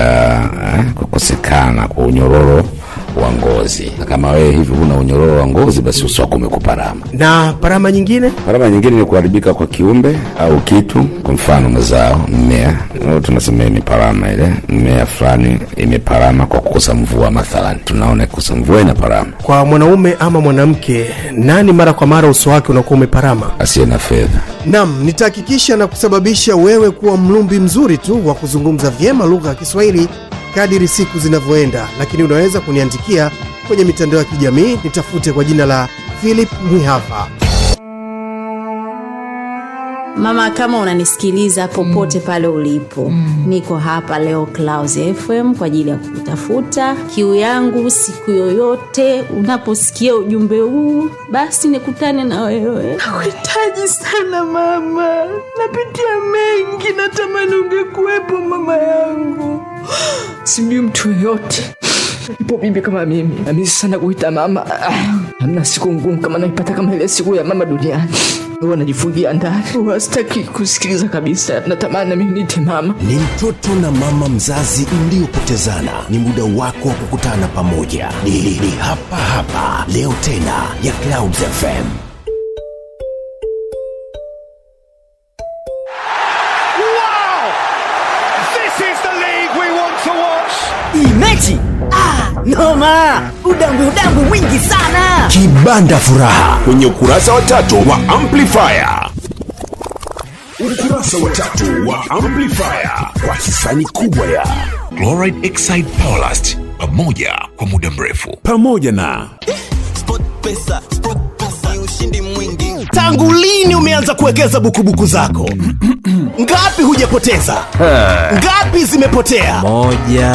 eh, kukosekana kwa unyororo wa ngozi na kama wewe hivi huna unyororo wa ngozi basi uso wako umekuparama Na parama nyingine? parama nyingine ni kuharibika kwa kiumbe au kitu kwa mfano mazao mmea au tunasema imeparama ile mmea fulani imeparama kwa kukosa mvua mathalani tunaona kukosa mvua inaparama. Kwa mwanaume ama mwanamke, nani mara kwa mara uso wake unakuwa umeparama? asiye na fedha Naam, nitahakikisha na kusababisha wewe kuwa mlumbi mzuri tu wa kuzungumza vyema lugha ya Kiswahili kadiri siku zinavyoenda, lakini unaweza kuniandikia kwenye mitandao ya kijamii, nitafute kwa jina la Philip Mwihafa. Mama, kama unanisikiliza popote pale ulipo, niko hapa leo Clouds FM kwa ajili ya kukutafuta. Kiu yangu siku yoyote unaposikia ujumbe huu, basi nikutane na wewe. Nakuhitaji sana mama, napitia mengi, natamani ungekuwepo mama yangu. Sijui mtu yoyote ipo bibi kama mimi, namisi sana kuita mama. Ah, Hamna siku ngumu kama naipata kama ile siku ya mama duniani. Huwa najifungia ndani. Huwa sitaki kusikiliza kabisa. Natamani nami nite mama. Ni mtoto na mama mzazi mliopotezana. Ni muda wako wa kukutana pamoja. Ni, ni, ni hapa hapa. Leo tena ya clouds fm noma udambu udambu mwingi sana. Kibanda furaha. Kwenye ukurasa wa tatu wa amplifier. Ukurasa wa tatu wa amplifier. Kwa hisani kubwa ya chloride exide powerlast pamoja kwa muda mrefu. Pamoja na pesa pesa mwingi tangu lini umeanza kuwekeza bukubuku zako? Ngapi hujapoteza? Ngapi zimepotea? Moja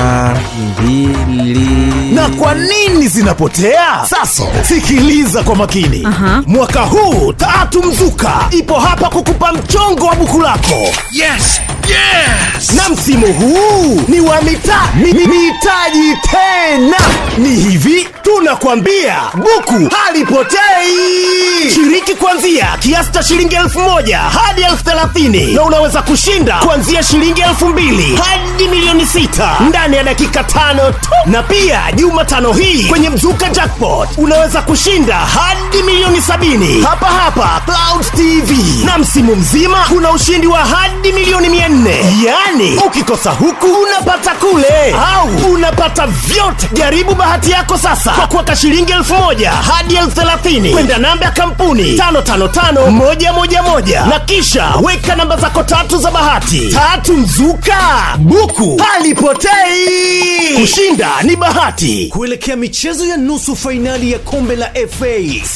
mbili. Na kwa nini zinapotea? Sasa sikiliza kwa makini. Aha. mwaka huu tatu mzuka. Ipo hapa kukupa mchongo wa buku lako. Yes, yes. na msimu huu ni wa mita mi, mitaji tena. Ni hivi tunakwambia buku halipotei. Shiriki kuanzia kiasi cha shilingi elfu moja hadi elfu thelathini na unaweza kushinda kuanzia shilingi elfu mbili hadi milioni sita ndani ya dakika tano tu. Na pia jumatano hii kwenye mzuka jackpot unaweza kushinda hadi milioni sabini. Hapa hapa cloud tv na msimu mzima kuna ushindi wa hadi milioni mia nne. Yaani ukikosa huku unapata kule. Au unapata vyote. Jaribu bahati yako sasa kwa kuweka shilingi elfu moja hadi elfu thelathini. Kwenda namba ya kampuni tano tano tano. Moja moja moja. Na kisha weka namba zako tatu za bahati. Tatu mzuka buku. Halipotei kushinda ni bahati. Kuelekea michezo ya nusu fainali ya kombe la fa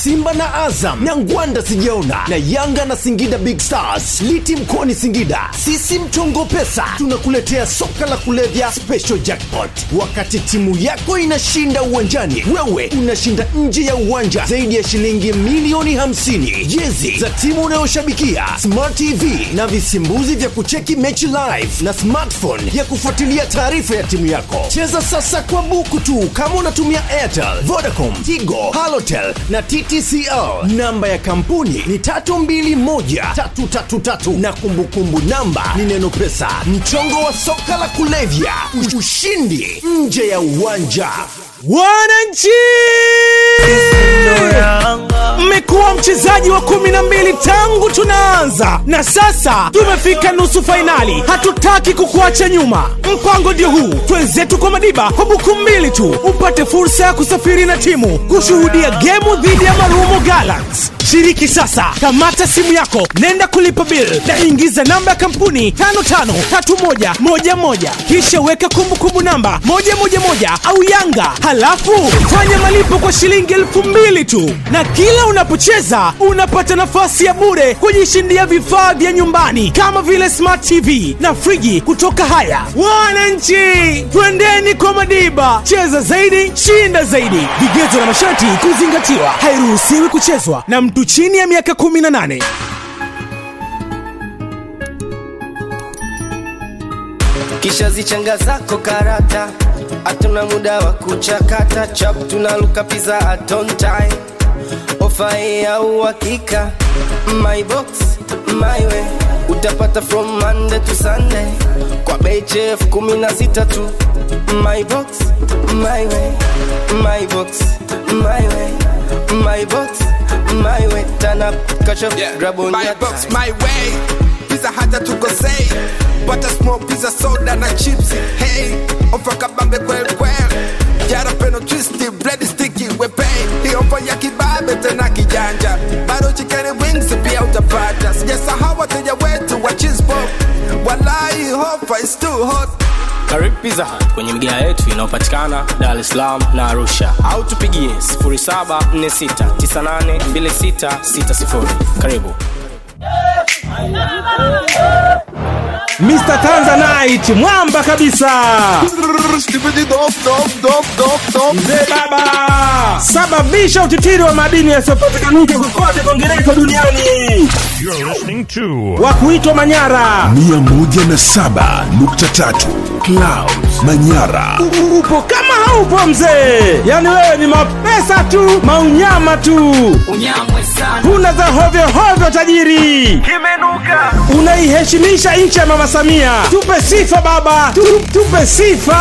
simba na azam. Na ngwanda sijaona. Na yanga na singida big stars. Liti mkoani singida. Sisi mchongo pesa tunakuletea soka la kulevya special jackpot. Wakati timu yako inashinda uwanjani wewe unashinda nje ya uwanja. Zaidi ya shilingi milioni 50 jezi za timu unayoshabikia smart tv na visimbuzi vya kucheki mechi live na smartphone ya kufuatilia taarifa ya timu yako. Cheza sasa kwa buku tu kama unatumia airtel vodacom tigo halotel na ttcl namba ya kampuni ni 321333 na kumbukumbu namba ni neno pesa. Mchongo wa soka la kulevya. Ushindi nje ya uwanja. Wananchi mmekuwa mchezaji wa kumi na mbili tangu tunaanza. Na sasa tumefika nusu fainali hatutaki kukuacha nyuma. Mpango ndio huu. Twenzetu kwa madiba kwa buku mbili tu. Upate fursa ya kusafiri na timu kushuhudia gemu dhidi ya marumo galax shiriki sasa. Kamata simu yako. Nenda kulipa bil na ingiza namba ya kampuni 553111 kisha weka kumbukumbu namba 111 au yanga. Halafu fanya malipo kwa shilingi elfu mbili tu. Na kila unapocheza unapata nafasi ya bure kujishindia vifaa vya nyumbani kama vile smart tv na friji kutoka haya. Wananchi twendeni kwa madiba. Cheza zaidi shinda zaidi. Vigezo na masharti kuzingatiwa. Hairuhusiwi kuchezwa na mtu chini ya miaka 18 kisha zichanga zako karata hatuna muda wa kuchakata. Chap tunaluka pizza at ofa ya uhakika my box utapata from monday to sunday. Kwa na sita tu my box my way. My my my way. Turn up catch up Yeah, grab on my your box my way. Pizza hata tukosei butter small pizza soda na chips hey ofa kabambe kwel kwel jara peno twisty bread sticky wepei hii ofa ya kibabe tena kijanja bado chicken wings pia utapata sijasahau wateja wetu wa cheese pop walai ofa is too hot karibu pizza. Hut kwenye migaa yetu inayopatikana dar es salaam na arusha. Au tupigie 0746982660. karibu Mr. Tanzanite mwamba kabisa mzee baba sababisha utitiri wa madini yasiyopatikanika kokote kongereko duniani to wa kuitwa Manyara. 107.3 Clouds Manyara. Upo kama haupo mzee, yani wewe ni mapesa tu, maunyama tu, Unyamwe sana. huna za hovyo hovyo tajiri. Kimenuka. Unaiheshimisha nchi ya Mama Samia. Tupe sifa baba, tupe sifa.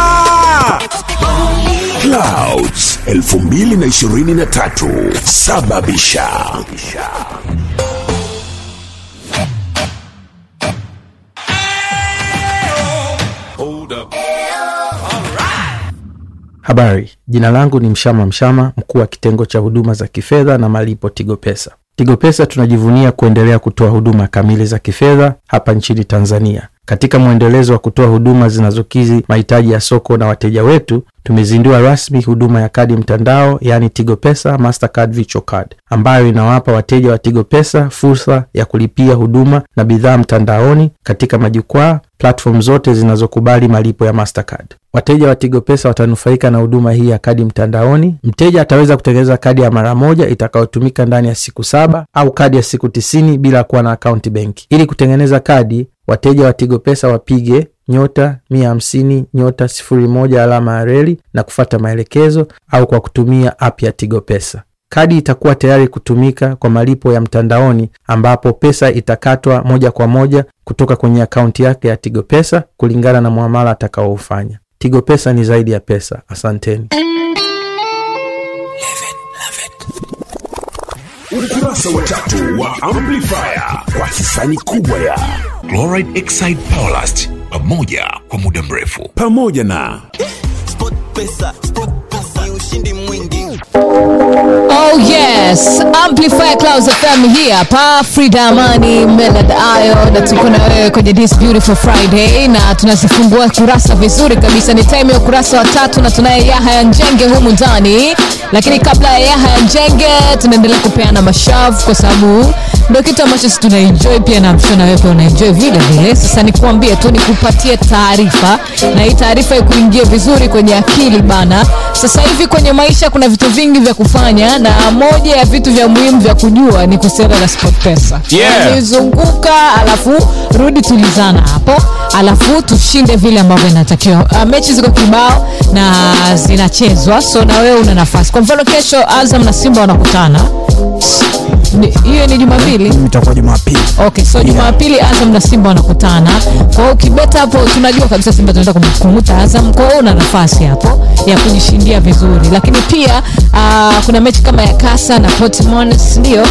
Clouds 2023 sababisha. Habari, jina langu ni Mshama Mshama, mkuu wa kitengo cha huduma za kifedha na malipo Tigo Pesa. Tigo Pesa tunajivunia kuendelea kutoa huduma kamili za kifedha hapa nchini Tanzania. Katika mwendelezo wa kutoa huduma zinazokidhi mahitaji ya soko na wateja wetu, tumezindua rasmi huduma ya kadi mtandao, yaani Tigo Pesa Mastercard Virtual Card, ambayo inawapa wateja wa Tigo Pesa fursa ya kulipia huduma na bidhaa mtandaoni katika majukwaa platform zote zinazokubali malipo ya Mastercard. Wateja wa Tigo Pesa watanufaika na huduma hii ya kadi mtandaoni. Mteja ataweza kutengeneza kadi ya mara moja itakayotumika ndani ya siku saba au kadi ya siku tisini bila kuwa na akaunti benki. Ili kutengeneza kadi, wateja wa Tigo Pesa wapige nyota mia hamsini nyota sifuri moja alama ya reli na kufata maelekezo au kwa kutumia app ya Tigo Pesa. Kadi itakuwa tayari kutumika kwa malipo ya mtandaoni ambapo pesa itakatwa moja kwa moja kutoka kwenye akaunti yake ya Tigo Pesa kulingana na muamala atakaoufanya. Tigo Pesa ni zaidi ya pesa. Asanteni. Ukurasa wa tatu wa Amplifier kwa hisani kubwa ya Chloride Exide Powerlast pamoja kwa muda mrefu. pamoja na pesa ni ushindi mwingi Oh yes, Amplify Clouds FM hii hapa, Frida Amani, Melad Ayo, na tuko na wewe kwenye this beautiful Friday, na tunazifungua kurasa vizuri kabisa. Ni time ya ukurasa wa tatu, na tunaye Yahya Njenge humu ndani, lakini kabla ya Yahya Njenge tunaendelea kupeana mashavu kwa sababu ndio kitu ambacho sisi tunaenjoy pia, na msho na wewe pia unaenjoy vile vile. Sasa nikuambie tu, nikupatie taarifa, na hii taarifa ikuingie vizuri kwenye akili bana. Sasa hivi kwenye maisha kuna vitu vingi vya kufanya, na moja ya vitu vya muhimu vya kujua ni kuhusiana na SportPesa. Yeah. Alafu rudi tulizana hapo, alafu tushinde vile ambavyo inatakiwa. Uh, mechi ziko kibao na zinachezwa, so na wewe una nafasi. Kwa mfano kesho Azam na Simba wanakutana hiyo ni Jumapili? Itakuwa Jumapili. okay so jumapili azam na simba wanakutana. Kwa hiyo ukibeta hapo tunajua kabisa simba tunaenda kum- azam. Kwa hiyo una nafasi hapo ya kujishindia vizuri. Lakini pia uh, kuna mechi kama ya kasa na Portimon ndio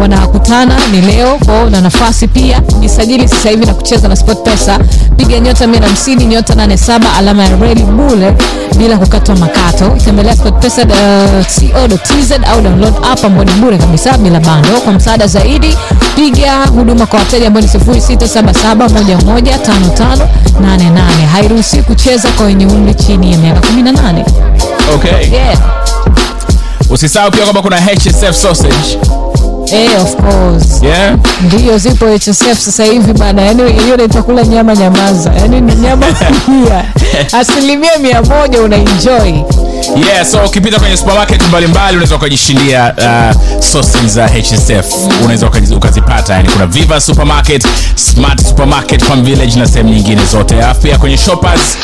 wanakutana ni leo. Kwa hiyo una nafasi pia. Jisajili sasa hivi na kucheza na sport pesa. Piga nyota 150 nyota 87 alama ya reli bule bila kukatwa makato. Tembelea sportpesa.co.tz au download app ambayo ni bure kabisa bila bando kwa msaada zaidi. Piga huduma kwa wateja ambao ni 0677115588 hairuhusi kucheza kwa wenye umri chini ya miaka 18 okay. Yeah. usisahau pia kwamba kuna hsf sausage Eh, of course. Yeah. Ndio zipo hsf sasa hivi bana. Yaani hiyo nitakula nyama nyamaza. Yaani ni nyama pia. Asilimia mia moja unaenjoy. Yeah so ukipita kwenye supermarket mbalimbali unaweza ukajishindia uh, sosi za hsf unaweza ukazipata. Yani kuna viva supermarket smart supermarket farm village na sehemu nyingine zote. Alafu pia kwenye shoppers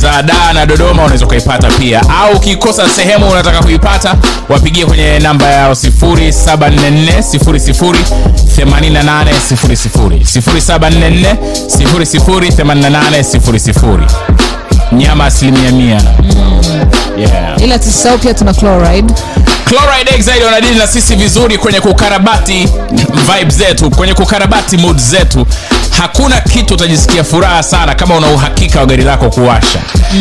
za daa na dodoma unaweza ukaipata pia. Au ukikosa sehemu unataka kuipata wapigie kwenye namba yao 0744 00 88 00 0744 00 88 00 nyama asilimia mia. Yeah. ila tusisahau pia tuna chloride. Chloride Exide wanadili na sisi vizuri kwenye kukarabati vibe zetu, kwenye kukarabati mood zetu. Hakuna kitu utajisikia furaha sana kama una uhakika wa gari lako kuwasha,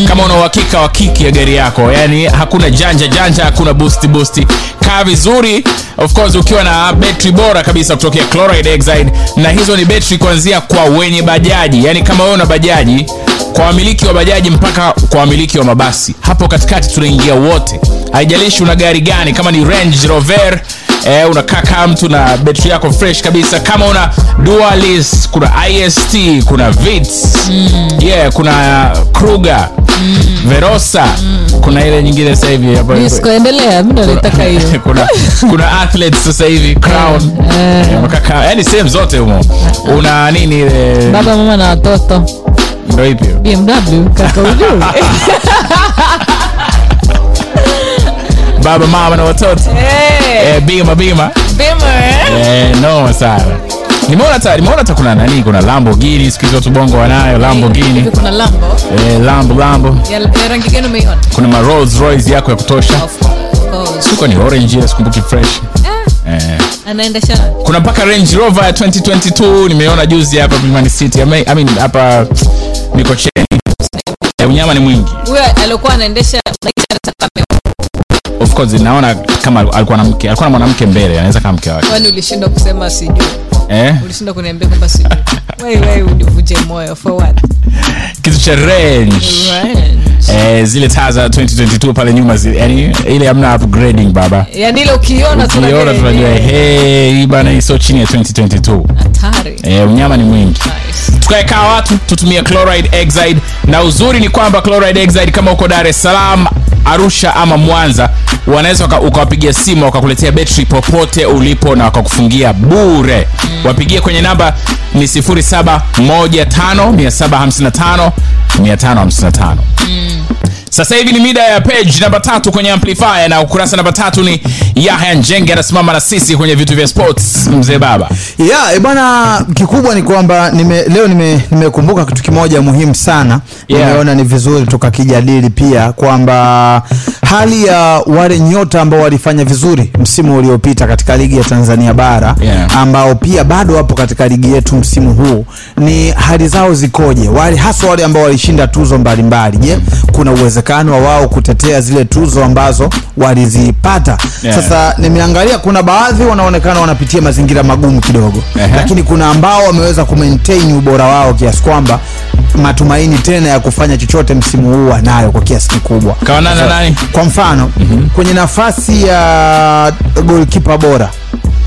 kama una uhakika wa kiki ya gari yako, yani hakuna janja janja, hakuna busti busti Kaa vizuri, of course, ukiwa na betri bora kabisa kutokea Chloride Exide, na hizo ni betri kuanzia kwa wenye bajaji, yani kama wewe una bajaji kwa wamiliki wa bajaji mpaka kwa wamiliki wa mabasi. Hapo katikati tunaingia wote. Haijalishi una gari gani kama ni range rover eh, unakaa kama mtu na betri yako fresh kabisa kama una dualis kuna ist kuna vits mm. yeah kuna kruger verosa kuna ile nyingine sasa hivi endelea hiyo. Kuna kuna athletes sasa hivi crown. Eh, yani sehemu zote humo. Una nini ile baba mama na watoto ndo hivyo bmw kaka ujuu baba mama na watoto. Eh, bima bima. Eh, noma sana nimeona ta, nimeona kuna nani kuna lamborghini siku hizi watu bongo wanayo lamborghini. Hivi kuna lambo. Eh, lambo lambo. Ya, ya rangi gani umeiona? Kuna ma Rolls Royce yako ya kutosha. Suko ni orange ile sikumbuki fresh. Eh. Anaendesha kuna mpaka range rover ya 2022 nimeona juzi hapa Mlimani city. I mean, hapa mikocheni. Eh, unyama ni mwingi. Huyo aliokuwa anaendesha of course naona kama alikuwa na mke alikuwa na mwanamke mbele anaweza kama mke wake. Kwani ulishindwa kusema sijui? Eh? Ulishinda kuniambia kwamba sijui? Wewe wewe univunje moyo for what? Kitu cha range. Eh, zile taa za 2022 pale nyuma zile yani ile hamna upgrading baba. Yani ile ukiona tunaiona tunajua hey, bana hii sio chini ya 2022 hatari. Eh, unyama ni mwingi. Tukae kaa watu tutumie chloride exide na uzuri ni kwamba chloride exide kama uko dar es salaam arusha ama mwanza wanaweza ukawapigia simu wakakuletea betri popote ulipo na wakakufungia bure. Wapigie kwenye namba ni 715 755 sasa hivi ni mida ya page namba tatu kwenye amplifier na ukurasa namba tatu ni yahya njenge anasimama na sisi kwenye vitu vya sports. Mzee baba. Yeah, e bwana kikubwa ni kwamba nime, leo nime- kitu kimoja muhimu sana. Yeah. nimeona ni vizuri tukakijadili pia kwamba hali ya wale nyota ambao walifanya vizuri msimu uliopita katika ligi ya tanzania bara Yeah. ambao pia bado wapo katika ligi yetu msimu huu ni hali zao zikoje? Wale hasa wale ambao walishinda tuzo mbalimbali. Je kuna uwezekano wa wao kutetea zile tuzo ambazo walizipata Yeah. sasa nimeangalia kuna baadhi wanaonekana wanapitia mazingira magumu kidogo Ehe. lakini kuna ambao wameweza kumaintain ubora wao kiasi kwamba matumaini tena ya kufanya chochote msimu huu wanayo kwa kiasi kikubwa Kwa mfano mm-hmm. mfano kwenye nafasi ya golkipa bora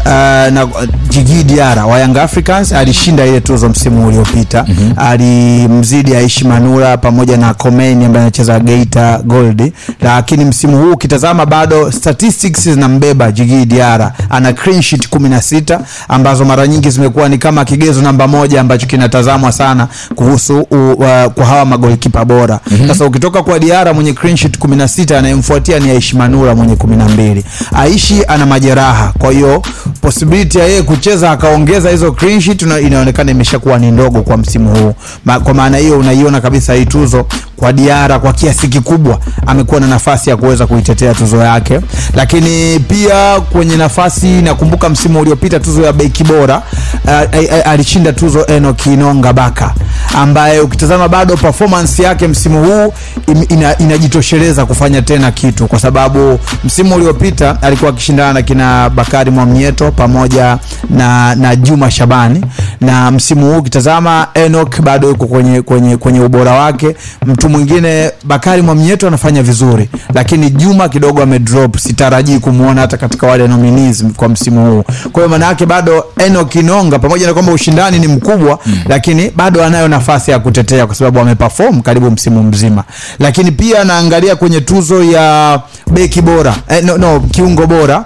Uh, na Djigui Jigi Diara wa Young Africans alishinda ile tuzo msimu uliopita alimzidi Aishi Manula pamoja na Komeni ambaye anacheza Geita Gold, lakini msimu huu ukitazama bado statistics zinambeba Djigui Diara, ana clean sheet 16 ambazo mara nyingi zimekuwa ni kama kigezo namba moja ambacho kinatazamwa sana kuhusu u, uh, kwa hawa magolikipa bora. Sasa ukitoka kwa Diara mwenye clean sheet 16 anayemfuatia ni Aishi Manula mwenye 12. Aishi ana majeraha, kwa hiyo possibility ya yeye kucheza akaongeza hizo clean inaonekana imeshakuwa ni ndogo kwa msimu huu. Ma, kwa maana hiyo unaiona kabisa hii tuzo kwa Diara kwa kiasi kikubwa amekuwa na nafasi ya kuweza kuitetea tuzo yake, lakini pia kwenye nafasi, nakumbuka msimu uliopita tuzo ya beki bora uh, alishinda tuzo Enoch Inonga Baka ambaye ukitazama bado performance yake msimu huu ina, inajitosheleza kufanya tena kitu kwa sababu msimu uliopita alikuwa akishindana na kina Bakari Mwamnyeto pamoja na, na Juma Shabani na msimu huu ukitazama Enoch bado yuko kwenye, kwenye, kwenye ubora wake. Mtu mwingine Bakari Mwamnyeto anafanya vizuri, lakini Juma kidogo amedrop, sitarajii kumwona hata katika wale nominees kwa msimu huu. Kwa hiyo maana yake bado Enoch Inonga pamoja na kwamba ushindani ni mkubwa mm. lakini bado anayo nafasi ya kutetea kwa sababu ameperform karibu msimu mzima. Lakini pia anaangalia kwenye tuzo ya beki bora eh, no, no, kiungo bora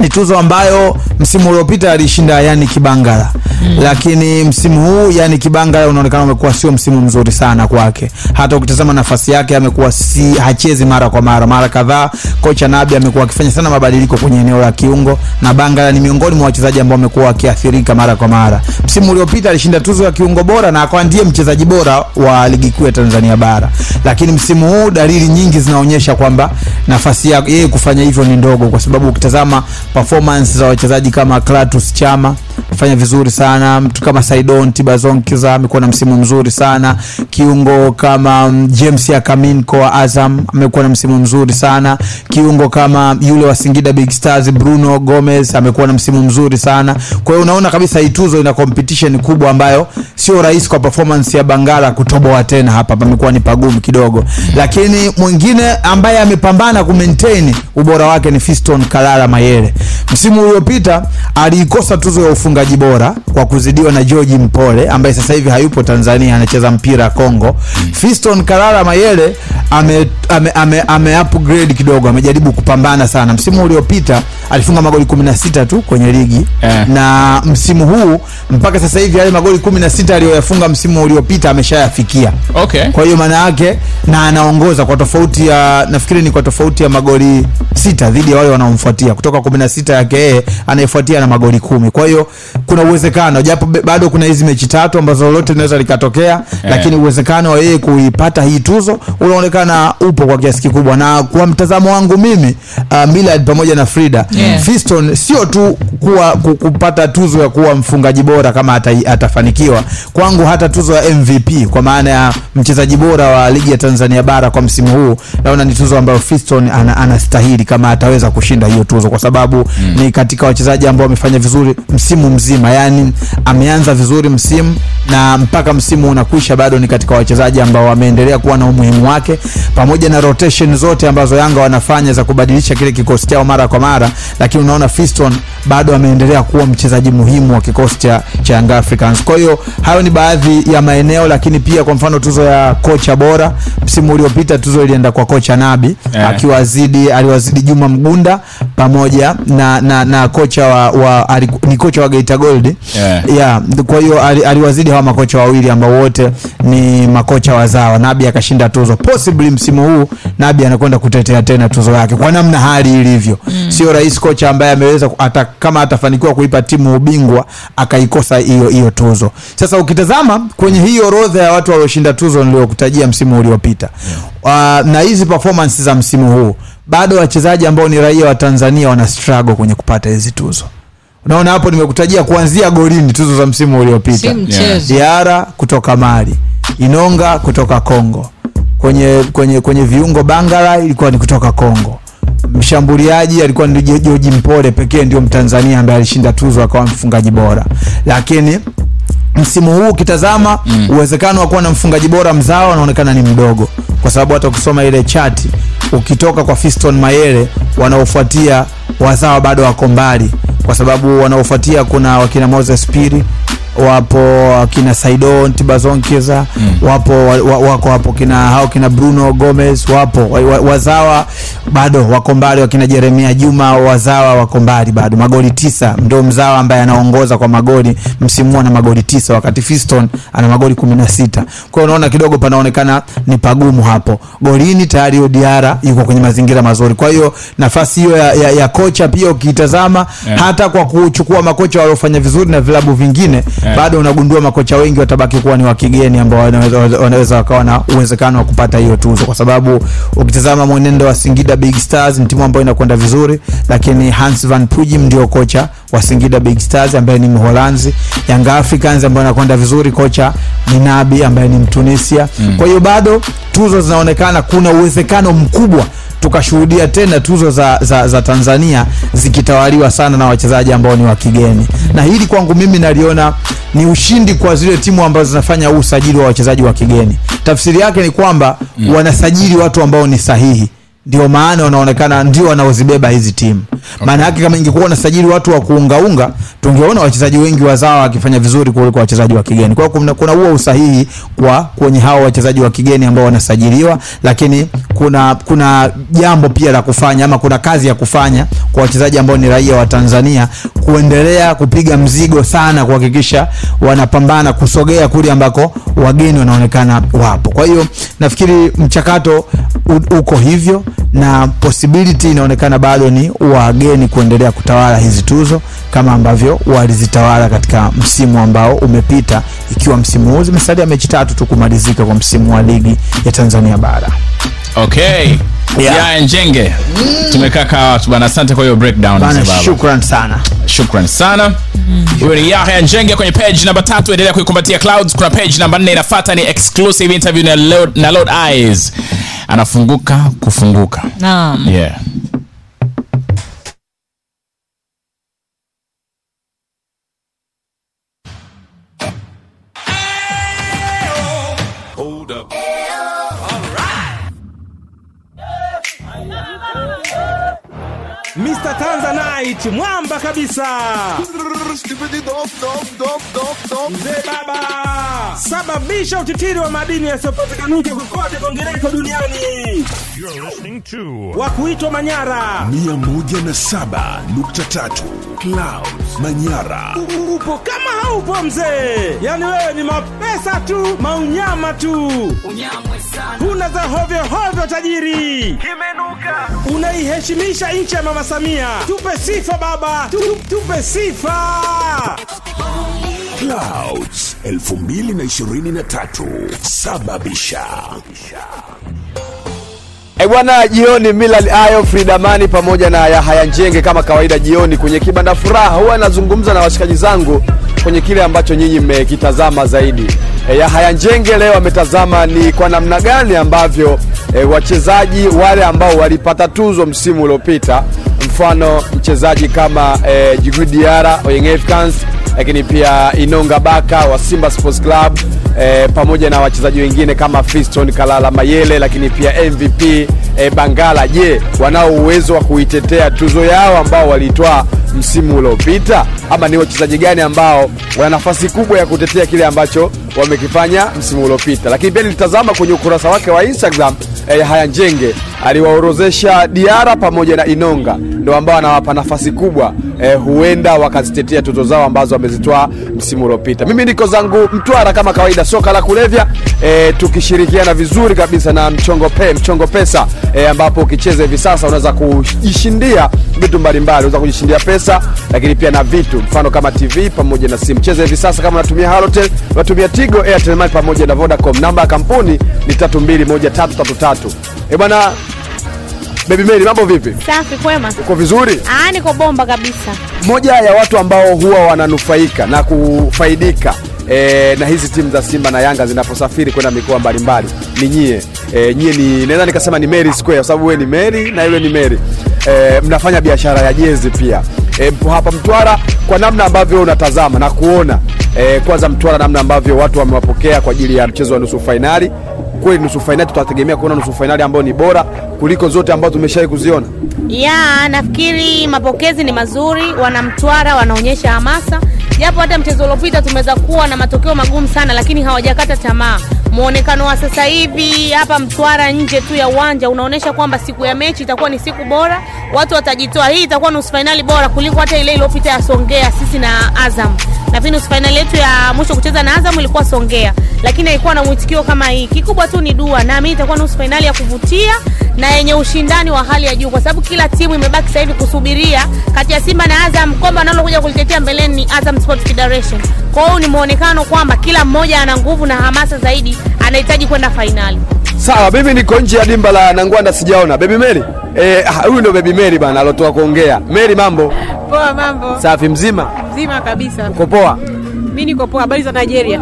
ni tuzo ambayo msimu uliopita alishinda yani Kibangala mm. lakini msimu huu yani Kibangala unaonekana umekuwa sio msimu mzuri sana kwake. Hata ukitazama nafasi yake amekuwa si hachezi mara kwa mara, mara kadhaa kocha Nabi amekuwa akifanya sana mabadiliko kwenye eneo la kiungo, na Bangala ni miongoni mwa wachezaji ambao wamekuwa wakiathirika mara kwa mara. Msimu uliopita alishinda tuzo ya kiungo bora na akawa ndiye mchezaji bora wa ligi kuu ya Tanzania bara, lakini msimu huu dalili nyingi zinaonyesha kwamba nafasi yake yeye kufanya hivyo ni ndogo, kwa sababu ukitazama performance za wachezaji kama Clatous Chama fanya vizuri sana, mtu kama Saidon Tibazonkiza amekuwa na msimu mzuri sana, kiungo kama mm, James Akaminko wa Azam amekuwa na msimu mzuri sana, kiungo kama yule wa Singida Big Stars Bruno Gomez amekuwa na msimu mzuri sana. Kwa hiyo unaona kabisa hii tuzo ina competition kubwa ambayo sio rahisi kwa performance ya Bangala kutoboa tena hapa, pamekuwa ni pagumu kidogo, lakini mwingine ambaye amepambana ku maintain ubora wake ni Fiston Kalala Mayele. Msimu uliopita aliikosa tuzo ya ufungaji bora kwa kuzidiwa na George Mpole ambaye sasa hivi hayupo Tanzania, anacheza mpira Kongo. Fiston Kalala Mayele ame, ame, ame, ame upgrade kidogo, amejaribu kupambana sana. Msimu uliopita alifunga magoli 16 tu kwenye ligi Eh. na msimu huu mpaka sasa hivi yale magoli 16 aliyoyafunga msimu uliopita ameshayafikia. Okay. Kwa hiyo maana yake na anaongoza kwa tofauti ya nafikiri ni kwa tofauti ya magoli sita dhidi ya wale wanaomfuatia kutoka 16 yake yeye anayefuatia na magoli kumi. Kwa hiyo kuna uwezekano japo bado kuna hizi mechi tatu ambazo lolote linaweza likatokea lakini uwezekano wa yeye kuipata hii tuzo unaonekana upo kwa kiasi kikubwa, na kwa mtazamo wangu mimi uh, Millard pamoja na Frida Yeah. Fiston sio tu kuwa kupata tuzo ya kuwa mfungaji bora kama ata, atafanikiwa kwangu, hata tuzo ya MVP kwa maana ya mchezaji bora wa ligi ya Tanzania bara kwa msimu huu, naona ni tuzo ambayo Fiston ana, kama ataweza kushinda hiyo tuzo, kwa sababu ni katika wachezaji ambao wamefanya vizuri msimu mzima, yani ameanza vizuri msimu na mpaka msimu unakwisha, bado ni katika wachezaji ambao wameendelea kuwa na umuhimu wake, pamoja na rotation zote ambazo Yanga wanafanya za kubadilisha kile kikosi chao mara kwa mara, lakini unaona Fiston bado ameendelea kuwa mchezaji muhimu wa kikosi cha, cha Young Africans. Kwa hiyo hayo ni baadhi ya maeneo, lakini pia kwa mfano tuzo ya kocha bora msimu uliopita tuzo ilienda kwa kocha Nabi yeah. akiwazidi aliwazidi Juma Mgunda pamoja na, na, na kocha wa, wa ni kocha wa Geita Gold Yeah. yeah, kwa hiyo aliwazidi hawa makocha wawili ambao wote ni makocha wazawa. Nabi akashinda tuzo, possibly msimu huu Nabi anakwenda kutetea tena tuzo yake kwa namna hali ilivyo. Sio rahisi kocha ambaye ameweza ata, kama atafanikiwa kuipa timu ubingwa akaikosa hiyo hiyo tuzo. Sasa ukitazama kwenye hii orodha ya watu walioshinda tuzo niliyokutajia msimu uliopita uh, na hizi performance za msimu huu bado wachezaji ambao ni raia wa Tanzania wana struggle kwenye kupata hizi tuzo. Unaona hapo nimekutajia kuanzia golini tuzo za msimu uliopita. Diara kutoka Mali, Inonga kutoka Kongo. Kwenye kwenye kwenye viungo Bangala ilikuwa ni kutoka Kongo. Mshambuliaji alikuwa ni George Mpole pekee ndio Mtanzania ambaye alishinda tuzo akawa mfungaji bora. Lakini msimu huu ukitazama mm. uwezekano wa kuwa na mfungaji bora mzawa unaonekana ni mdogo, kwa sababu hata ukisoma ile chati ukitoka kwa Fiston Mayele wanaofuatia wazawa bado wako mbali, kwa sababu wanaofuatia kuna wakina Moses Piri wapo wakina Saido Ntibazonkeza mm. wapo wa, wa, wako hapo kina hao kina Bruno Gomez wapo wa, wa, wazawa bado wako mbali, wakina Jeremia Juma wazawa wako mbali bado, magoli tisa ndio mzawa ambaye anaongoza kwa magoli msimu ana magoli tisa, wakati Fiston ana magoli kumi na sita. Kwa hiyo unaona kidogo panaonekana ni pagumu hapo. Golini tayari Odiara yuko kwenye mazingira mazuri, kwa hiyo nafasi hiyo ya, ya, ya kocha pia ukiitazama Yeah. hata kwa kuchukua makocha waliofanya vizuri na vilabu vingine Yeah. Bado unagundua makocha wengi watabaki kuwa ni wa kigeni ambao wanaweza wakawa na uwezekano wa kupata hiyo tuzo, kwa sababu ukitazama mwenendo wa Singida Big Stars ni timu ambayo inakwenda vizuri, lakini Hans van Pujim ndio kocha wa Singida Big Stars ambaye ni Mholanzi. Young Africans ambayo anakwenda vizuri, kocha ni Nabi ambaye ni Mtunisia. Mm. Kwa hiyo bado tuzo zinaonekana, kuna uwezekano mkubwa tukashuhudia tena tuzo za, za, za Tanzania zikitawaliwa sana na wachezaji ambao ni wa kigeni, na hili kwangu mimi naliona ni ushindi kwa zile timu ambazo zinafanya huu usajili wa wachezaji wa kigeni. Tafsiri yake ni kwamba mm. wanasajili watu ambao ni sahihi ndio maana wanaonekana ndio wanaozibeba hizi timu. Maana yake kama ingekuwa unasajili watu wa kuungaunga tungeona wachezaji wengi wazawa wakifanya vizuri kuliko wachezaji wa kigeni. Kwa hiyo kuna, kuna huo usahihi kwa kwenye hao wachezaji wa kigeni ambao wanasajiliwa lakini kuna kuna jambo pia la kufanya ama kuna kazi ya kufanya kwa wachezaji ambao ni raia wa Tanzania kuendelea kupiga mzigo sana kuhakikisha wanapambana kusogea kule ambako wageni wanaonekana wapo. Kwa hiyo nafikiri mchakato u- uko hivyo na possibility inaonekana bado ni wageni kuendelea kutawala hizi tuzo kama ambavyo walizitawala katika msimu ambao umepita ikiwa msimu huu zimesalia mechi tatu tu kumalizika kwa msimu wa ligi ya Tanzania bara. Okay. Yeah. Yeah, njenge. Tumekaa kaa watu bana asante kwa hiyo breakdown bana shukran sana. Shukran sana. Huyo ni yahya njenge kwenye page namba tatu endelea kuikumbatia clouds. Kuna page namba nne inafuata ni exclusive interview na lord, na lord eyes. Anafunguka kufunguka Naam. yeah Mr. Tanzanite mwamba kabisa. Mzee baba sababisha utitiri wa madini yasiyopatikanaje kokote kongereko duniani. Wa kuitwa Manyara. 107.3 Clouds Manyara. upo kama haupo mzee, yani wewe ni mapesa tu maunyama tu, huna za hovyo hovyo tajiri, unaiheshimisha nchi ya mama Samia. Tupe sifa baba, tu, tupe sifa. Clouds 2023 sababisha E bwana, jioni Millard Ayo, Fridamani pamoja na Yahaya Njenge kama kawaida jioni kwenye kibanda furaha, huwa nazungumza na washikaji zangu kwenye kile ambacho nyinyi mmekitazama zaidi. E, Yahaya Njenge leo ametazama ni kwa namna gani ambavyo e, wachezaji wale ambao walipata tuzo msimu uliopita, mfano mchezaji kama e, Djigui Diarra Young Africans, lakini pia Inonga Baka wa Simba Sports Club e, pamoja na wachezaji wengine kama Fiston Kalala Mayele, lakini pia MVP e, Bangala. Je, wanao uwezo wa kuitetea tuzo yao ambao walitwaa msimu uliopita, ama ni wachezaji gani ambao wana nafasi kubwa ya kutetea kile ambacho wamekifanya msimu uliopita? Lakini pia nilitazama kwenye ukurasa wake wa Instagram e, Haya Njenge aliwaorozesha Diara pamoja na Inonga ndo ambao anawapa nafasi kubwa eh, huenda wakazitetea tuzo zao ambazo wamezitoa msimu uliopita. Mimi niko zangu Mtwara kama kawaida, soka la kulevya eh, tukishirikiana vizuri kabisa na mchongo, pe, mchongo pesa eh, ambapo ukicheza hivi sasa unaweza kujishindia vitu mbalimbali, unaweza kujishindia pesa, lakini pia na vitu mfano kama TV pamoja na simu. Cheza hivi sasa kama unatumia Halotel, unatumia Tigo, Airtel Money pamoja na Vodacom. Namba ya kampuni ni 321333. Eh bwana Baby Mary, mambo vipi? Safi, kwema. Uko vizuri? Ah, niko bomba kabisa. moja ya watu ambao huwa wananufaika na kufaidika E, na hizi timu za Simba na Yanga zinaposafiri kwenda mikoa mbalimbali ni nyie. E, nyie ni naweza nikasema ni Mary Square kwa sababu wewe ni Mary na yule ni Mary. E, mnafanya biashara ya jezi pia. E, mpo hapa Mtwara kwa namna ambavyo unatazama na kuona e, kwanza Mtwara namna ambavyo watu wamewapokea kwa ajili ya mchezo wa nusu fainali. Kweli nusu fainali tutategemea kuona nusu fainali ambayo ni bora kuliko zote ambazo tumeshawahi kuziona. Ya, nafikiri mapokezi ni mazuri, wanamtwara wanaonyesha hamasa, japo hata mchezo uliopita tumeweza kuwa na matokeo magumu sana, lakini hawajakata tamaa. Muonekano wa sasa hivi hapa Mtwara nje tu ya uwanja unaonyesha kwamba siku ya mechi itakuwa ni siku bora, watu watajitoa. Hii itakuwa nusu fainali bora kuliko hata ile iliyopita ya Songea sisi na Azam. Nafikiri nusu fainali yetu ya mwisho kucheza na Azam ilikuwa Songea, lakini haikuwa na mwitikio kama hii. Kikubwa tu ni dua, naamini itakuwa nusu fainali ya kuvutia na yenye ushindani wa hali ya juu, kwa sababu kila timu imebaki sasa hivi kusubiria kati ya Simba na Azam Kombe analokuja kulitetea mbeleni ni Azam Sports Federation. Kwa hiyo ni muonekano kwamba kila mmoja ana nguvu na hamasa zaidi, anahitaji kwenda fainali. Sawa, mimi niko nje ya dimba la Nangwanda sijaona. Baby Mary. Eh, huyu ndo Baby Mary bana alotoka kuongea. Mary mambo? Poa, mambo Safi mzima? mzima kabisa. Uko poa? Mi niko poa. Habari za Nigeria?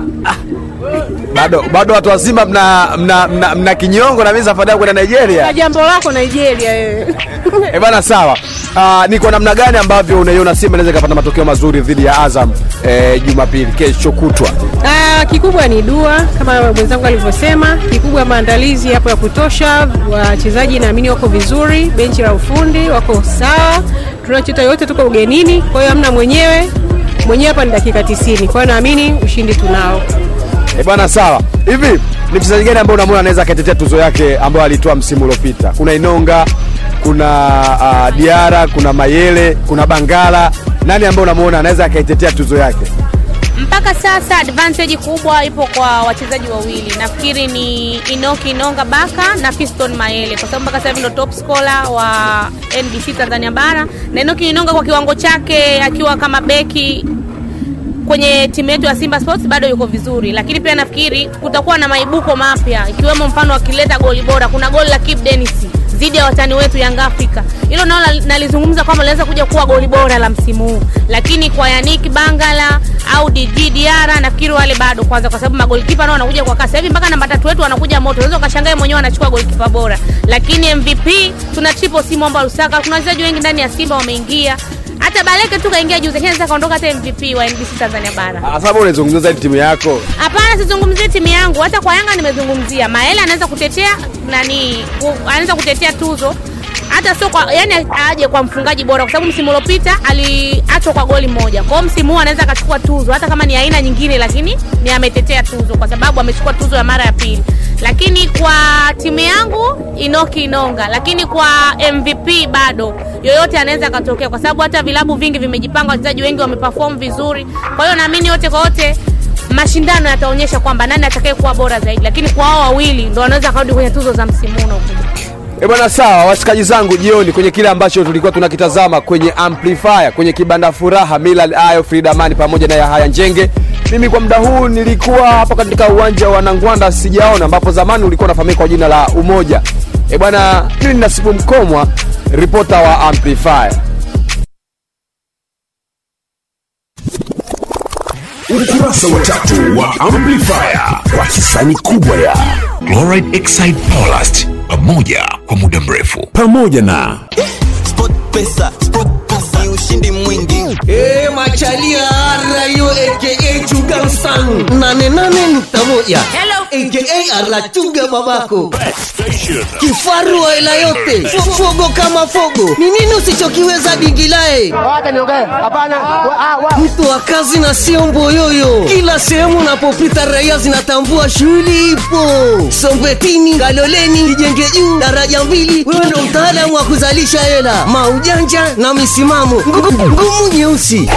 Bado bado watu wa Simba mna mna, mna, mna kinyongo na mimi safari yangu kwenda Nigeria. jambo lako Nigeria wewe. Eh bana sawa. Uh, ni kwa namna gani ambavyo unaiona Simba inaweza ikapata matokeo mazuri dhidi ya Azam eh, Jumapili kesho kutwa? Uh, kikubwa ni dua kama mwenzangu alivyosema, kikubwa maandalizi yapo ya kutosha, wachezaji naamini wako vizuri, benchi la ufundi wako sawa, tunachota yote, tuko ugenini, kwa hiyo hamna mwenyewe mwenyewe hapa ni dakika 90, kwa hiyo naamini ushindi tunao. Eh bwana sawa. Hivi ni mchezaji gani ambaye unamwona anaweza akatetea tuzo yake ambayo alitoa msimu uliopita? Kuna Inonga, kuna uh, Diara, kuna Mayele, kuna Bangala. Nani ambaye unamuona anaweza akaitetea tuzo yake? Mpaka sasa advantage kubwa ipo kwa wachezaji wawili, nafikiri ni Inoki Inonga Baka na Fiston Mayele, kwa sababu mpaka sasa hivi ndo top scorer wa NBC Tanzania bara, na Inoki Inonga kwa kiwango chake akiwa kama beki kwenye timu yetu ya Simba Sports bado yuko vizuri, lakini pia nafikiri kutakuwa na maibuko mapya, ikiwemo mfano akileta goli bora. Kuna goli la Kip Dennis dhidi ya watani wetu Yanga Africa, hilo nalo nalizungumza kwamba linaweza kuja kuwa goli bora la msimu huu, lakini kwa Yannick Bangala au DG Diara nafikiri wale bado kwanza, kwa sababu magolikipa nao wanakuja kwa kasi. Hivi, mpaka namba tatu wetu wanakuja moto, unaweza ukashangae mwenyewe anachukua golikipa bora, lakini MVP tuna triple C Mwamba Lusaka, kuna wachezaji wengi ndani ya Simba wameingia hata Baleke tu kaingia juzi, lakini sasa kaondoka hata MVP wa NBC Tanzania bara. Ah, Sababu unaizungumzia zaidi timu yako. Hapana, sizungumzie timu yangu, hata kwa Yanga nimezungumzia. Maela anaweza kutetea nani, anaweza kutetea tuzo hata sio kwa yani aje kwa mfungaji bora, kwa sababu msimu uliopita aliachwa kwa goli moja. Kwa hiyo msimu huu anaweza akachukua tuzo, hata kama ni aina nyingine, lakini ni ametetea tuzo kwa sababu amechukua tuzo ya mara ya pili. Lakini kwa timu yangu Inoki Inonga, lakini kwa MVP bado yoyote anaweza akatokea, kwa sababu hata vilabu vingi vimejipanga, wachezaji wengi wameperform vizuri. Kwa hiyo naamini yote kwa yote mashindano yataonyesha kwamba nani atakaye kuwa bora zaidi, lakini kwa hao wawili ndo wanaweza akarudi kwenye tuzo za msimu unaokuja. E bwana, sawa washikaji zangu, jioni kwenye kile ambacho tulikuwa tunakitazama kwenye amplifier kwenye kibanda furaha, Millard Ayo, Frida Mani pamoja na Yahaya Njenge. Mimi kwa muda huu nilikuwa hapa katika uwanja wa Nangwanda sijaona, ambapo zamani ulikuwa unafahamika kwa jina la Umoja. E bwana, mimi ni Nasibu Mkomwa, ripota wa amplifier. ukurasa wa tatu wa amplifier kwa hisani kubwa ya Chloride Exide Ballast pamoja kwa muda mrefu. Pamoja na pesa ni ushindi mwingi. Eh, machalia rayo aka chuga sang nane nane nukta aka arachuga babako kifaru wa ila yote fogo kama fogo. Ni nini usichokiweza dingilae mtu wa kazi na sio mboyoyo kila sehemu unapopita raia zinatambua shughuli ipo. Sombetini galoleni ijenge juu daraja mbili. Wewe ndo mtaalamu wa kuzalisha hela. Maujanja na misimamo. Ngumu- ngumu nyeusi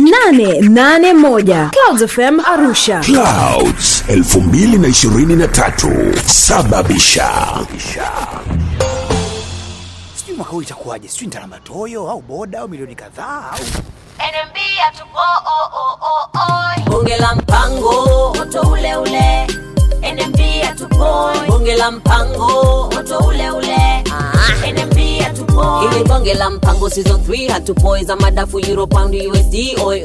881 Clouds FM Arusha. Clouds 2023 sababisha. Sijui mwaka huu itakuwaje. Sijui nitana matoyo au boda au milioni kadhaa au NMB atupo o o o o bonge la mpango. Moto ule ule. NMB atupo bonge la mpango. Moto ule ule. Ah. NMB ili bonge la mpango season 3 hatupoi za madafu euro pound usd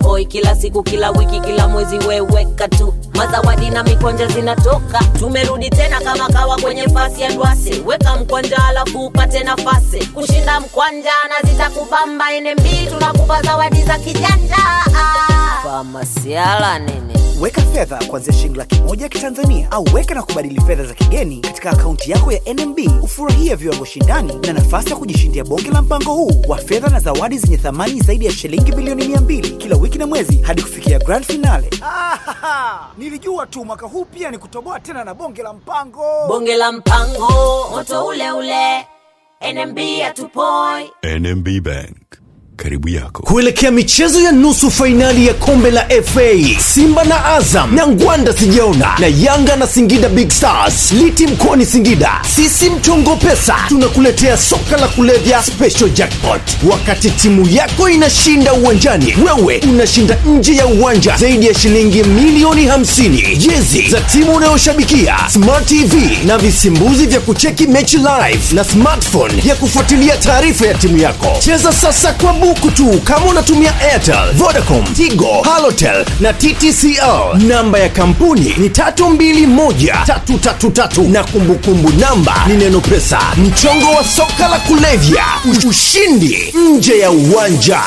oi kila siku kila wiki kila mwezi weweka tu. Mazawadi na mikwanja zinatoka. Tumerudi tena kama kawa kwenye fasi ya ndwasi, weka mkwanja alafu upate nafasi. Kushinda mkwanja na zitakubamba nmb tunakupa zawadi za kijanja. Ah. famasiala nini weka fedha kuanzia shilingi laki moja ya kitanzania au weka na kubadili fedha za kigeni katika akaunti yako ya nmb ufurahie viwango shindani na nafasi ya kujishindia bonge la mpango huu wa fedha na zawadi zenye thamani zaidi ya shilingi bilioni 200 kila wiki na mwezi hadi kufikia grand finale. Nilijua tu mwaka huu pia ni kutoboa tena na bonge la mpango. Bonge la mpango moto ule ule. Nmb hatupoi. NMB Bank karibu yako. Kuelekea michezo ya nusu fainali ya kombe la fa simba na azam na ngwanda sijaona na yanga na singida big stars liti mkoani singida. Sisi mchongo pesa tunakuletea soka la kulevya special jackpot. Wakati timu yako inashinda uwanjani wewe unashinda nje ya uwanja zaidi ya shilingi milioni 50 jezi za timu unayoshabikia smart tv na visimbuzi vya kucheki mechi live na smartphone ya kufuatilia taarifa ya timu yako. Cheza sasa kwa buku tu kama unatumia airtel vodacom tigo halotel na ttcl namba ya kampuni ni 321333 na kumbukumbu namba ni neno pesa. Mchongo wa soka la kulevya. Ushindi nje ya uwanja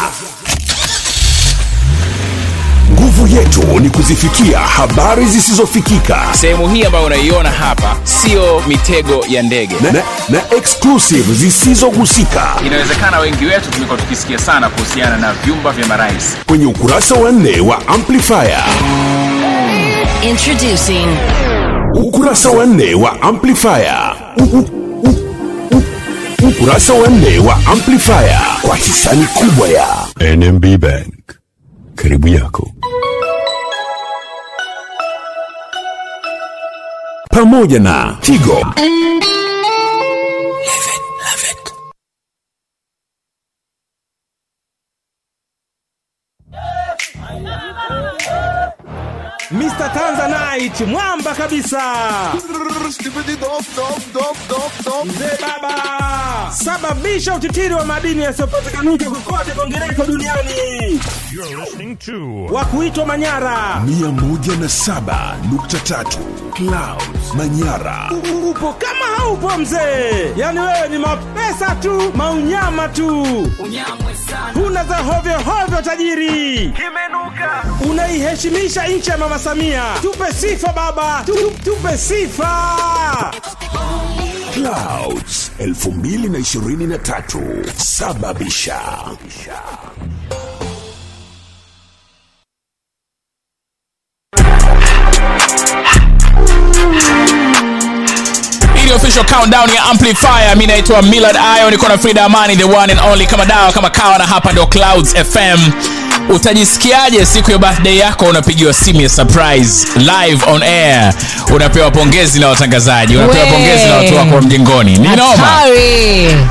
nguvu yetu ni kuzifikia habari zisizofikika. Sehemu hii ambayo unaiona hapa sio mitego ya ndege. Na, na, na exclusive zisizogusika inawezekana wengi wetu tumekuwa tukisikia sana kuhusiana na vyumba vya marais. Kwenye ukurasa wa nne wa amplifier. Introducing. Ukurasa wa nne wa amplifier. Ukurasa wa nne wa amplifier. Kwa hisani kubwa ya nmb bank. Karibu yako pamoja na tigo Mr. Tanzanite mwamba kabisa. Mzee baba, sababisha utitiri wa madini yasiyopatikanika kokote kongereko duniani. Wa kuitwa Manyara. 107.3 clouds manyara Upo kama haupo mzee, yani wewe ni mapesa tu, maunyama tu, huna za hovyo hovyo tajiri, unaiheshimisha nchi ya mama Samia. Tupe sifa baba, tu, tupe sifa. Clouds 2023 sababisha official countdown ya amplifier. Mi naitwa millard ayo niko na frida amani the one and only. Kama dawa kama kawa na hapa ndo clouds fm utajisikiaje siku ya birthday yako? Unapigiwa simu ya surprise live on air. Unapewa pongezi na watangazaji unapewa We. pongezi na watu wako wa mjengoni ni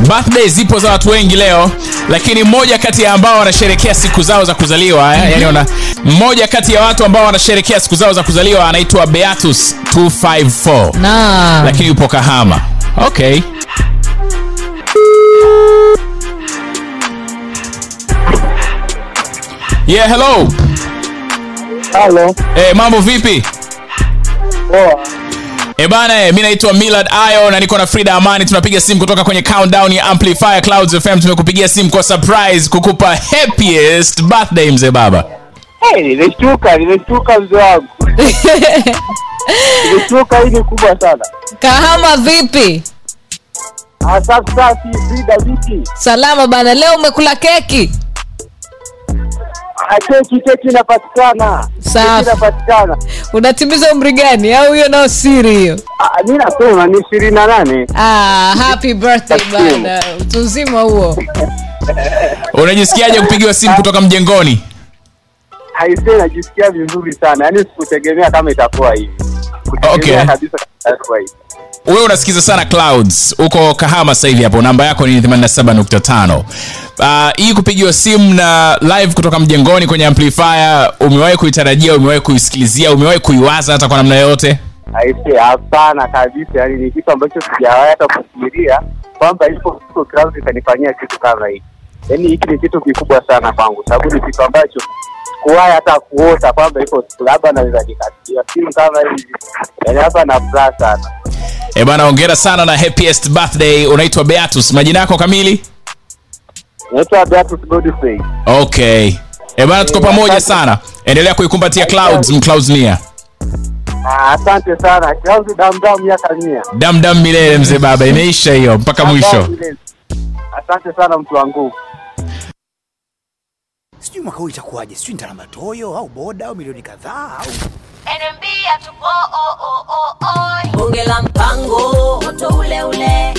birthday zipo za watu wengi leo lakini mmoja kati ya ambao wanasherekea siku zao za kuzaliwa mm-hmm. yani una, mmoja kati ya watu ambao wanasherekea siku zao za kuzaliwa anaitwa beatus 254 Naam. lakini yupo kahama okay yeah hello Hello. Eh, mambo vipi Poa. E bana, eh, mi naitwa Millard Ayo na niko na Frida Amani. Tunapiga simu kutoka kwenye countdown ya Amplifier Clouds FM. Tumekupigia simu kwa surprise kukupa happiest birthday mzee baba. Hey, nimeshtuka, nimeshtuka mzee wangu. nimeshtuka hii ni kubwa sana. kahama vipi Ah, Safi safi, vipi? salama bana leo umekula keki Ah, Keki keki inapatikana. Inapatikana. unatimiza umri gani au hiyo nao siri hiyo mi nasema ni ishirini na nane. ah, happy birthday bana utu uzima huo Unajisikiaje kupigiwa simu kutoka mjengoni? aise najisikia vizuri sana. Yaani sikutegemea kama itakuwa hivi. Okay. kabisa. Wewe unasikiza sana Clouds, uko Kahama sasa hivi hapo, namba yako ni 87.5. Uh, hii kupigiwa simu na live kutoka mjengoni kwenye amplifier, umewahi kuitarajia, umewahi kuisikilizia, umewahi kuiwaza hata kwa namna yoyote? Hapana kabisa. yani ni kitu ambacho sijawahi hata kufikiria kwamba ipo Clouds itanifanyia kitu kama hiki. yani hiki ni kitu kikubwa sana kwangu, sababu ni kitu ambacho kuwahi hata kuota kwamba iko siku labda naweza nikapigiwa simu kama hivi. yani hapa na furaha sana. Eh bana, hongera sana na happiest birthday. Unaitwa Beatus, majina yako kamili? Naitwa Beatus Godfrey. Okay. Eh bana, tuko pamoja sana. Endelea kuikumbatia Clouds, mcloudsnia. Ah, Asante sana. Clouds damdam miaka mia. Dam dam milele mzee baba, imeisha hiyo mpaka mwisho. Asante sana mtu wangu. Sijui mwaka huu itakuwaje sijui nitalamba toyo au boda au milioni kadhaa au NMB hatupo oh, oh, oh, oh. bonge la mpango. Moto ule ule.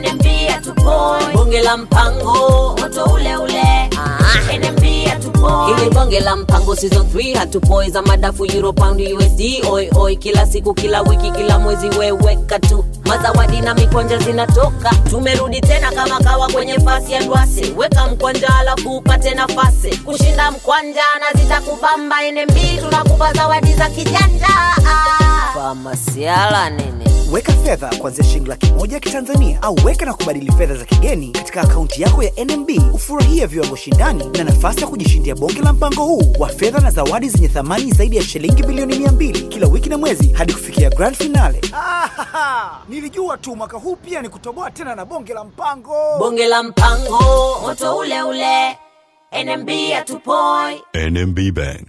NMB hatupoi bonge la mpango. Moto ule ule. Ah. NMB hatupoi ili bonge la mpango season 3 hatupoi za madafu euro pound USD oi oi. Kila siku kila wiki kila mwezi weweka tu. Mazawadi na mikwanja zinatoka. Tumerudi tena kama kawa kwenye fasi ya ndwasi, weka mkwanja alafu upate nafasi. Kushinda mkwanja na zitakubamba NMB tunakupa zawadi za kijanja. Ah. famasiala nini weka fedha kuanzia shilingi laki moja ya kitanzania au weka na kubadili fedha za kigeni katika akaunti yako ya nmb ufurahie viwango shindani na nafasi ya kujishindia bonge la mpango huu wa fedha na zawadi zenye thamani zaidi ya shilingi bilioni 200 kila wiki na mwezi hadi kufikia grand finale. Nilijua tu mwaka huu pia ni kutoboa tena na bonge la mpango. Bonge la mpango moto ule ule. NMB hatupoi NMB Bank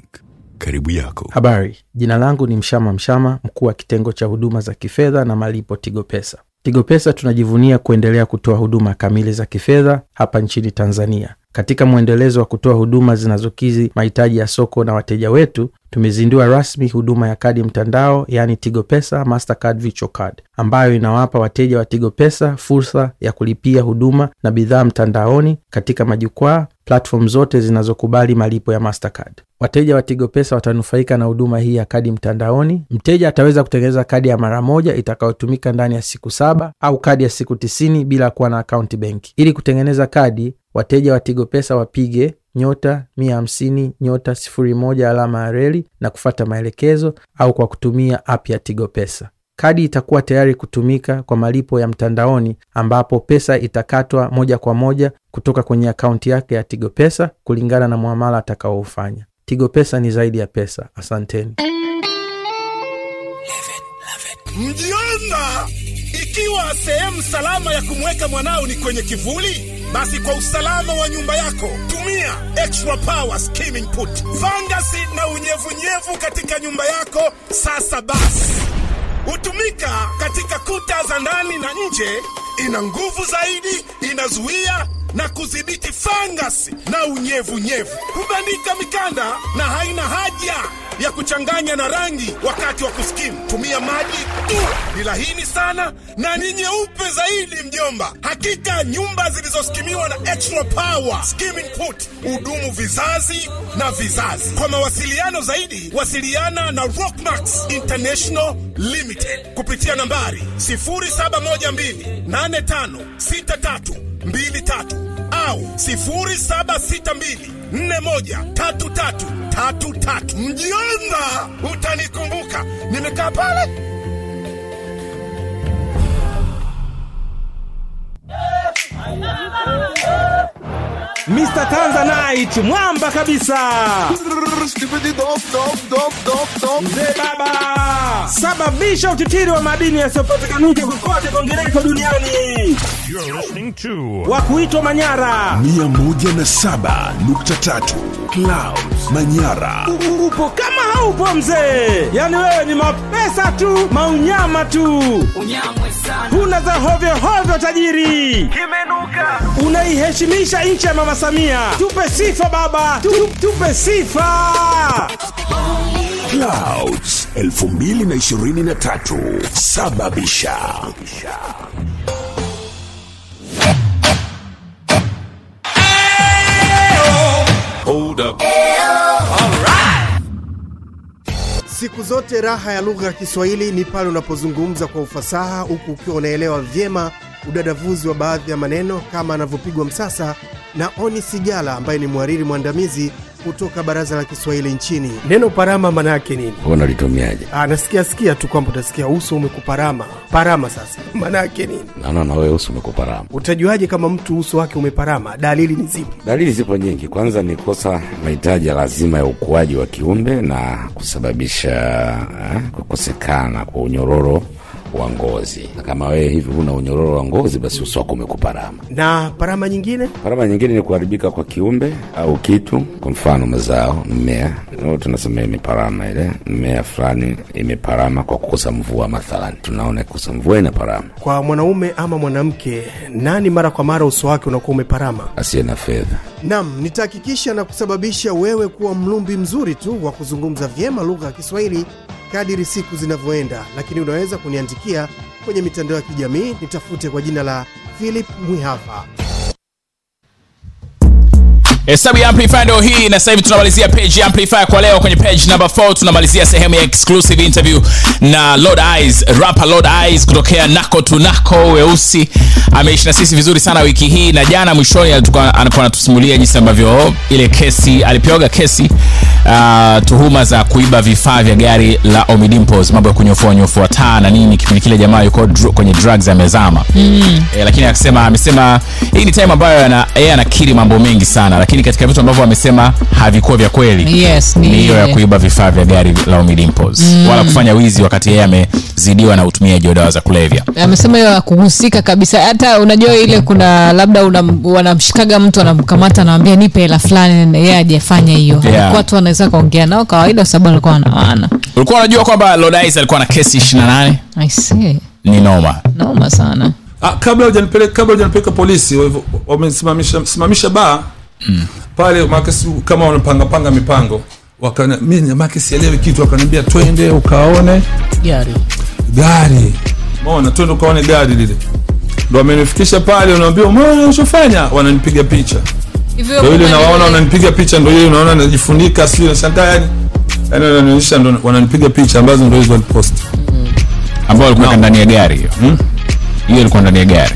karibu yako. Habari, jina langu ni Mshama Mshama, mkuu wa kitengo cha huduma za kifedha na malipo Tigo Pesa. Tigo Pesa tunajivunia kuendelea kutoa huduma kamili za kifedha hapa nchini Tanzania. Katika mwendelezo wa kutoa huduma zinazokidhi mahitaji ya soko na wateja wetu, tumezindua rasmi huduma ya kadi mtandao, yaani Tigo Pesa Mastercard Card, ambayo inawapa wateja wa Tigo Pesa fursa ya kulipia huduma na bidhaa mtandaoni katika majukwaa platform zote zinazokubali malipo ya Mastercard. Wateja wa Tigo Pesa watanufaika na huduma hii ya kadi mtandaoni. Mteja ataweza kutengeneza kadi ya mara moja itakayotumika ndani ya siku saba au kadi ya siku tisini bila kuwa na akaunti benki. Ili kutengeneza kadi, wateja wa Tigo Pesa wapige nyota 150 nyota 01 alama ya reli na kufata maelekezo au kwa kutumia app ya Tigo Pesa. Kadi itakuwa tayari kutumika kwa malipo ya mtandaoni ambapo pesa itakatwa moja kwa moja kutoka kwenye akaunti yake ya Tigo Pesa kulingana na muamala atakaoufanya. Tigo Pesa ni zaidi ya pesa. Asanteni. Mjomba, ikiwa sehemu salama ya kumweka mwanao ni kwenye kivuli, basi kwa usalama wa nyumba yako tumia Extra Power Skimming Put. Fangasi na unyevunyevu katika nyumba yako sasa basi hutumika katika kuta za ndani na nje. Ina nguvu zaidi, inazuia na kudhibiti fangasi na unyevunyevu, hubandika mikanda na haina haja ya kuchanganya na rangi wakati wa kuskimu. Tumia maji tu, ni lahini sana na ni nyeupe zaidi, mjomba. Hakika nyumba zilizoskimiwa na extra power skimming put hudumu vizazi na vizazi. Kwa mawasiliano zaidi, wasiliana na Rockmax International Limited kupitia nambari 0712856323 au 0762413333. Mjomba, utanikumbuka. Nimekaa pale Mr. Tanzanite mwamba kabisa. Mzee baba sababisha utitiri wa madini yasiyopatikanika kokote kwingineko duniani wa kuitwa Manyara. 107.3 Clouds Manyara. Upo kama haupo mzee, yani wewe ni mapesa tu, maunyama tu, huna za hovyo hovyo tajiri, unaiheshimisha nchi ya mama Samia. Tupe sifa baba, tupe sifa. Clouds 2023 sababisha. Siku zote raha ya lugha ya Kiswahili ni pale unapozungumza kwa ufasaha huku ukiwa unaelewa vyema udadavuzi wa baadhi ya maneno kama anavyopigwa msasa na Oni Sigala ambaye ni mhariri mwandamizi kutoka Baraza la Kiswahili nchini. Neno parama maana yake nini? unalitumiaje Ah, nasikia sikia tu kwamba utasikia uso umekuparama. Parama sasa maana yake nini? naona na wewe uso umekuparama Utajuaje kama mtu uso wake umeparama? Dalili ni zipi? dalili zipo nyingi kwanza ni kosa mahitaji ya lazima ya ukuaji wa kiumbe na kusababisha eh, kukosekana kwa unyororo wa ngozi. Na kama wewe hivi huna unyororo wa ngozi basi uso wako umekuparama. Na parama nyingine? parama nyingine ni kuharibika kwa kiumbe au kitu. Kwa mfano mazao mmea. Tunasema imeparama ile. Mmea fulani imeparama kwa kukosa mvua Mathalani. Tunaona kukosa mvua ina parama Kwa mwanaume ama mwanamke, nani mara kwa mara uso wake unakuwa umeparama? asiye na fedha. Nam, nitahakikisha na kusababisha wewe kuwa mlumbi mzuri tu wa kuzungumza vyema lugha ya Kiswahili kadiri siku zinavyoenda, lakini unaweza kuniandikia kwenye mitandao ya kijamii, nitafute kwa jina la Philip Mwihafa. Hesabu ya amplify ndio hii na sasa hivi tunamalizia page ya amplifier kwa leo. Kwenye page number 4 tunamalizia sehemu ya exclusive interview na lord eyes rapper lord eyes kutokea nako tunako weusi. Ameishi na sisi vizuri sana wiki hii na jana mwishoni alikuwa anatusimulia jinsi ambavyo ile kesi alipewaga kesi uh, tuhuma za kuiba vifaa vya gari la omidimpos mambo ya kunyofua nyofua taa na nini kipindi kile jamaa yuko dr- kwenye drugs amezama. Mm. e, lakini akasema amesema hii ni time ambayo yeye anakiri mambo mengi sana lakini katika vitu ambavyo wamesema havikuwa vya kweli. Yes, ni hiyo ya kuiba vifaa vya gari la omidimpos Mm. wala kufanya wizi wakati yeye amezidiwa na utumiaji wa dawa za kulevya. Amesema hiyo kuhusika kabisa. Hata unajua ile kuna labda unam- wanamshikaga mtu anamkamata anawambia nipe hela fulani yeye ajafanya hiyo. Yeah. Watu wanaweza kaongea nao kawaida kwa sababu alikuwa anawana ulikuwa unajua kwamba lodais alikuwa na kesi 28 I see. ni noma. Noma sana. Ah, kabla hujanipeleka kabla hujanipeleka polisi wamesimamisha simamisha baa pale makasi kama wanapangapanga mipango wakana mimi make sielewi kitu wakaniambia twende ukaone gari. gari. Mona twende ukaone gari lile. Ndo wamenifikisha pale unaambia unachofanya wananipiga picha. Ndo ile nawaona wananipiga picha ndo ile unaona najifunika sio nashangaa yani? Yani wananionyesha ndo wananipiga picha ambazo ndo hizo waliposti ambao walikuwa ndani ya gari hiyo. Hiyo ilikuwa ndani ya gari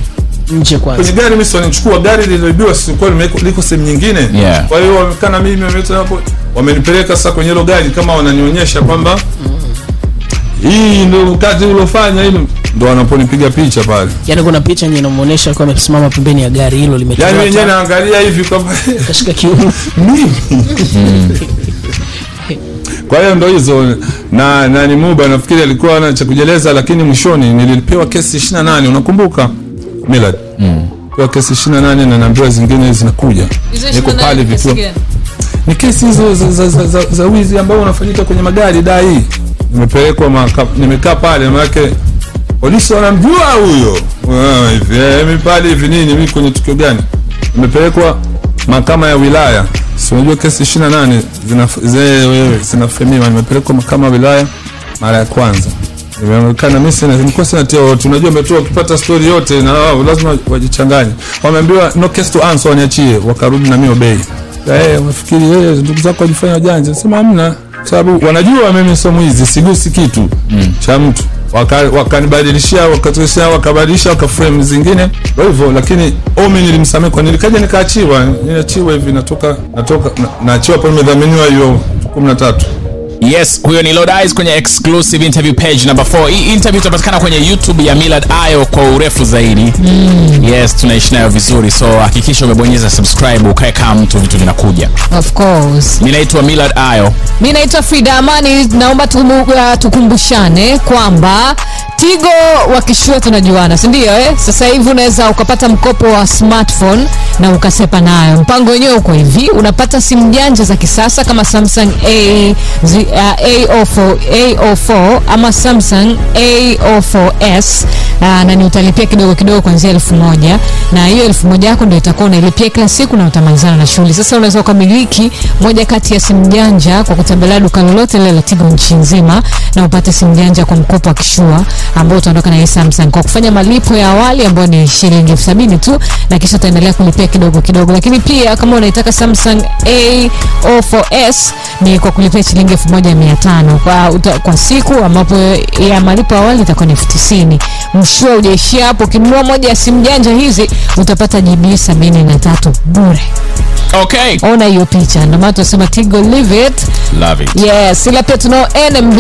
nje kwanza. Kwenye gari mimi wanachukua gari lililoibiwa sikuwa limeko- liko sehemu nyingine? Yeah. kwa hiyo wamekana mimi wameleta hapo wamenipeleka sasa kwenye hilo gari kama wananionyesha kwamba hii ndio kazi uliofanya hili ndo wanaponipiga picha pale. Yaani kuna picha yenye inamuonesha kwa amesimama pembeni ya gari hilo limetoka. Yaani wenyewe taa, naangalia hivi kwa kashika kiuno. Kwa hiyo ndo hizo na na ni muba nafikiri alikuwa ana cha kujeleza lakini mwishoni nilipewa kesi 28 unakumbuka Millard mm. kwa kesi 28 na naambiwa zingine zinakuja. Niko pale kesi ni kesi hizo za, za, za, za, za wizi ambao unafanyika kwenye magari dai. Nimepelekwa nimekaa pale manake polisi wanamjua huyo. Ah, hivi eh, mi pale hivi nini mi kwenye tukio gani? Nimepelekwa mahakama ya wilaya. Si unajua kesi 28 zinaf- ze- zinafemiwa. Nimepelekwa mahakama ya wilaya mara ya kwanza imeonekana mi sina nilikuwa sina tia wote unajua umetoa ukipata story yote na wao lazima wajichanganye. Wameambiwa no case to answer waniachie. Wakarudi na mimi obei eh wafikiri eh ndugu zako wajifanya wajanja. Sema hamna. Sababu wanajua mimi sio mwizi sigusi kitu mm. cha mtu. Waka- wakanibadilishia wakatosha wakabadilisha wakaframe zingine. Hivyo lakini omi nilimsamehe kwa nilikaja nikaachiwa. Niliachiwa hivi natoka natoka na- naachiwa hapo nimedhaminiwa hiyo 13 yes huyo ni Lord Eyes kwenye exclusive interview page number 4 hii interview itapatikana kwenye youtube ya Millard Ayo kwa urefu zaidi. Mm. yes tunaishi nayo vizuri. So hakikisha umebonyeza subscribe ukae kama mtu vitu vinakuja. Of course. Ninaitwa Millard Ayo. Mi naitwa frida amani. Naomba tumu, uh, tukumbushane kwamba tigo wakishua tunajuana sindio eh? sasa hivi unaweza ukapata mkopo wa smartphone na ukasepa nayo. Mpango wenyewe uko hivi unapata simu janja za kisasa kama samsung A, Z, uh, A04, A04 ama samsung A04s uh, na ni utalipia kidogo kidogo kuanzia elfu moja. Na hiyo elfu moja yako ndio itakuwa unailipia kila siku na utamalizana na shughuli. Sasa unaweza ukamiliki moja kati ya simu janja kwa kutembelea duka lolote lile la tigo nchi nzima na upate simu janja kwa mkopo wa kishua ambao utaondoka na samsung. Kwa kufanya malipo ya awali ambayo ni shilingi elfu sabini tu na kisha utaendelea kulipia kidogo kidogo. Lakini pia kama unaitaka samsung a04s ni kwa kulipia shilingi elfu moja mia tano. Kwa, uta- kwa siku ambapo ya malipo ya awali itakuwa ni elfu tisini. Mshua ujaishia hapo ukinunua moja ya simu janja hizi utapata gb sabini na tatu bure okay. Ona hiyo picha ndio maana tunasema tigo live it. Love it. Yes ila pia tunao nmb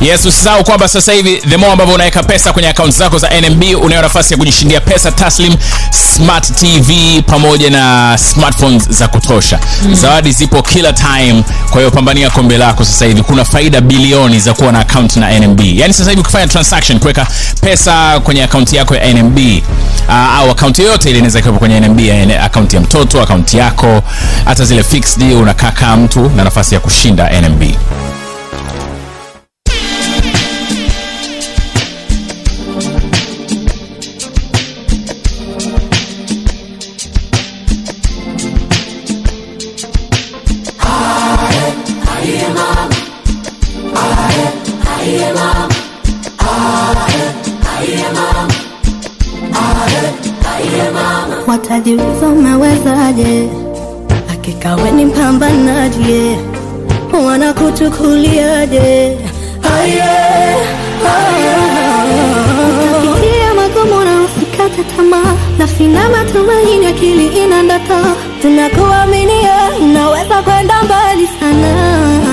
yes usisahau kwamba sasa hivi the more ambavyo unaweka pesa kwenye akaunti zako za nmb unayo nafasi ya kujishindia pesa taslim smart tv pamoja na smartphones za kutosha. Mm. zawadi zipo kila time kwa hiyo pambania kombe lako sasa hivi. Kuna faida bilioni za kuwa na akaunti na nmb yaani sasa hivi ukifanya transaction kuweka pesa kwenye akaunti yako ya nmb uh, au akaunti yoyote ile inaweza ikiwepo kwenye nmb akaunti ya mtoto akaunti yako hata zile fixed unakaa kama mtu na nafasi ya kushinda nmb hakika we ni mpambanaji wanakuchukuliaje? Utapitia magumu na usikate tamaa nafsi na matumaini akili ina ndoto. Tunakuaminia unaweza kwenda mbali sana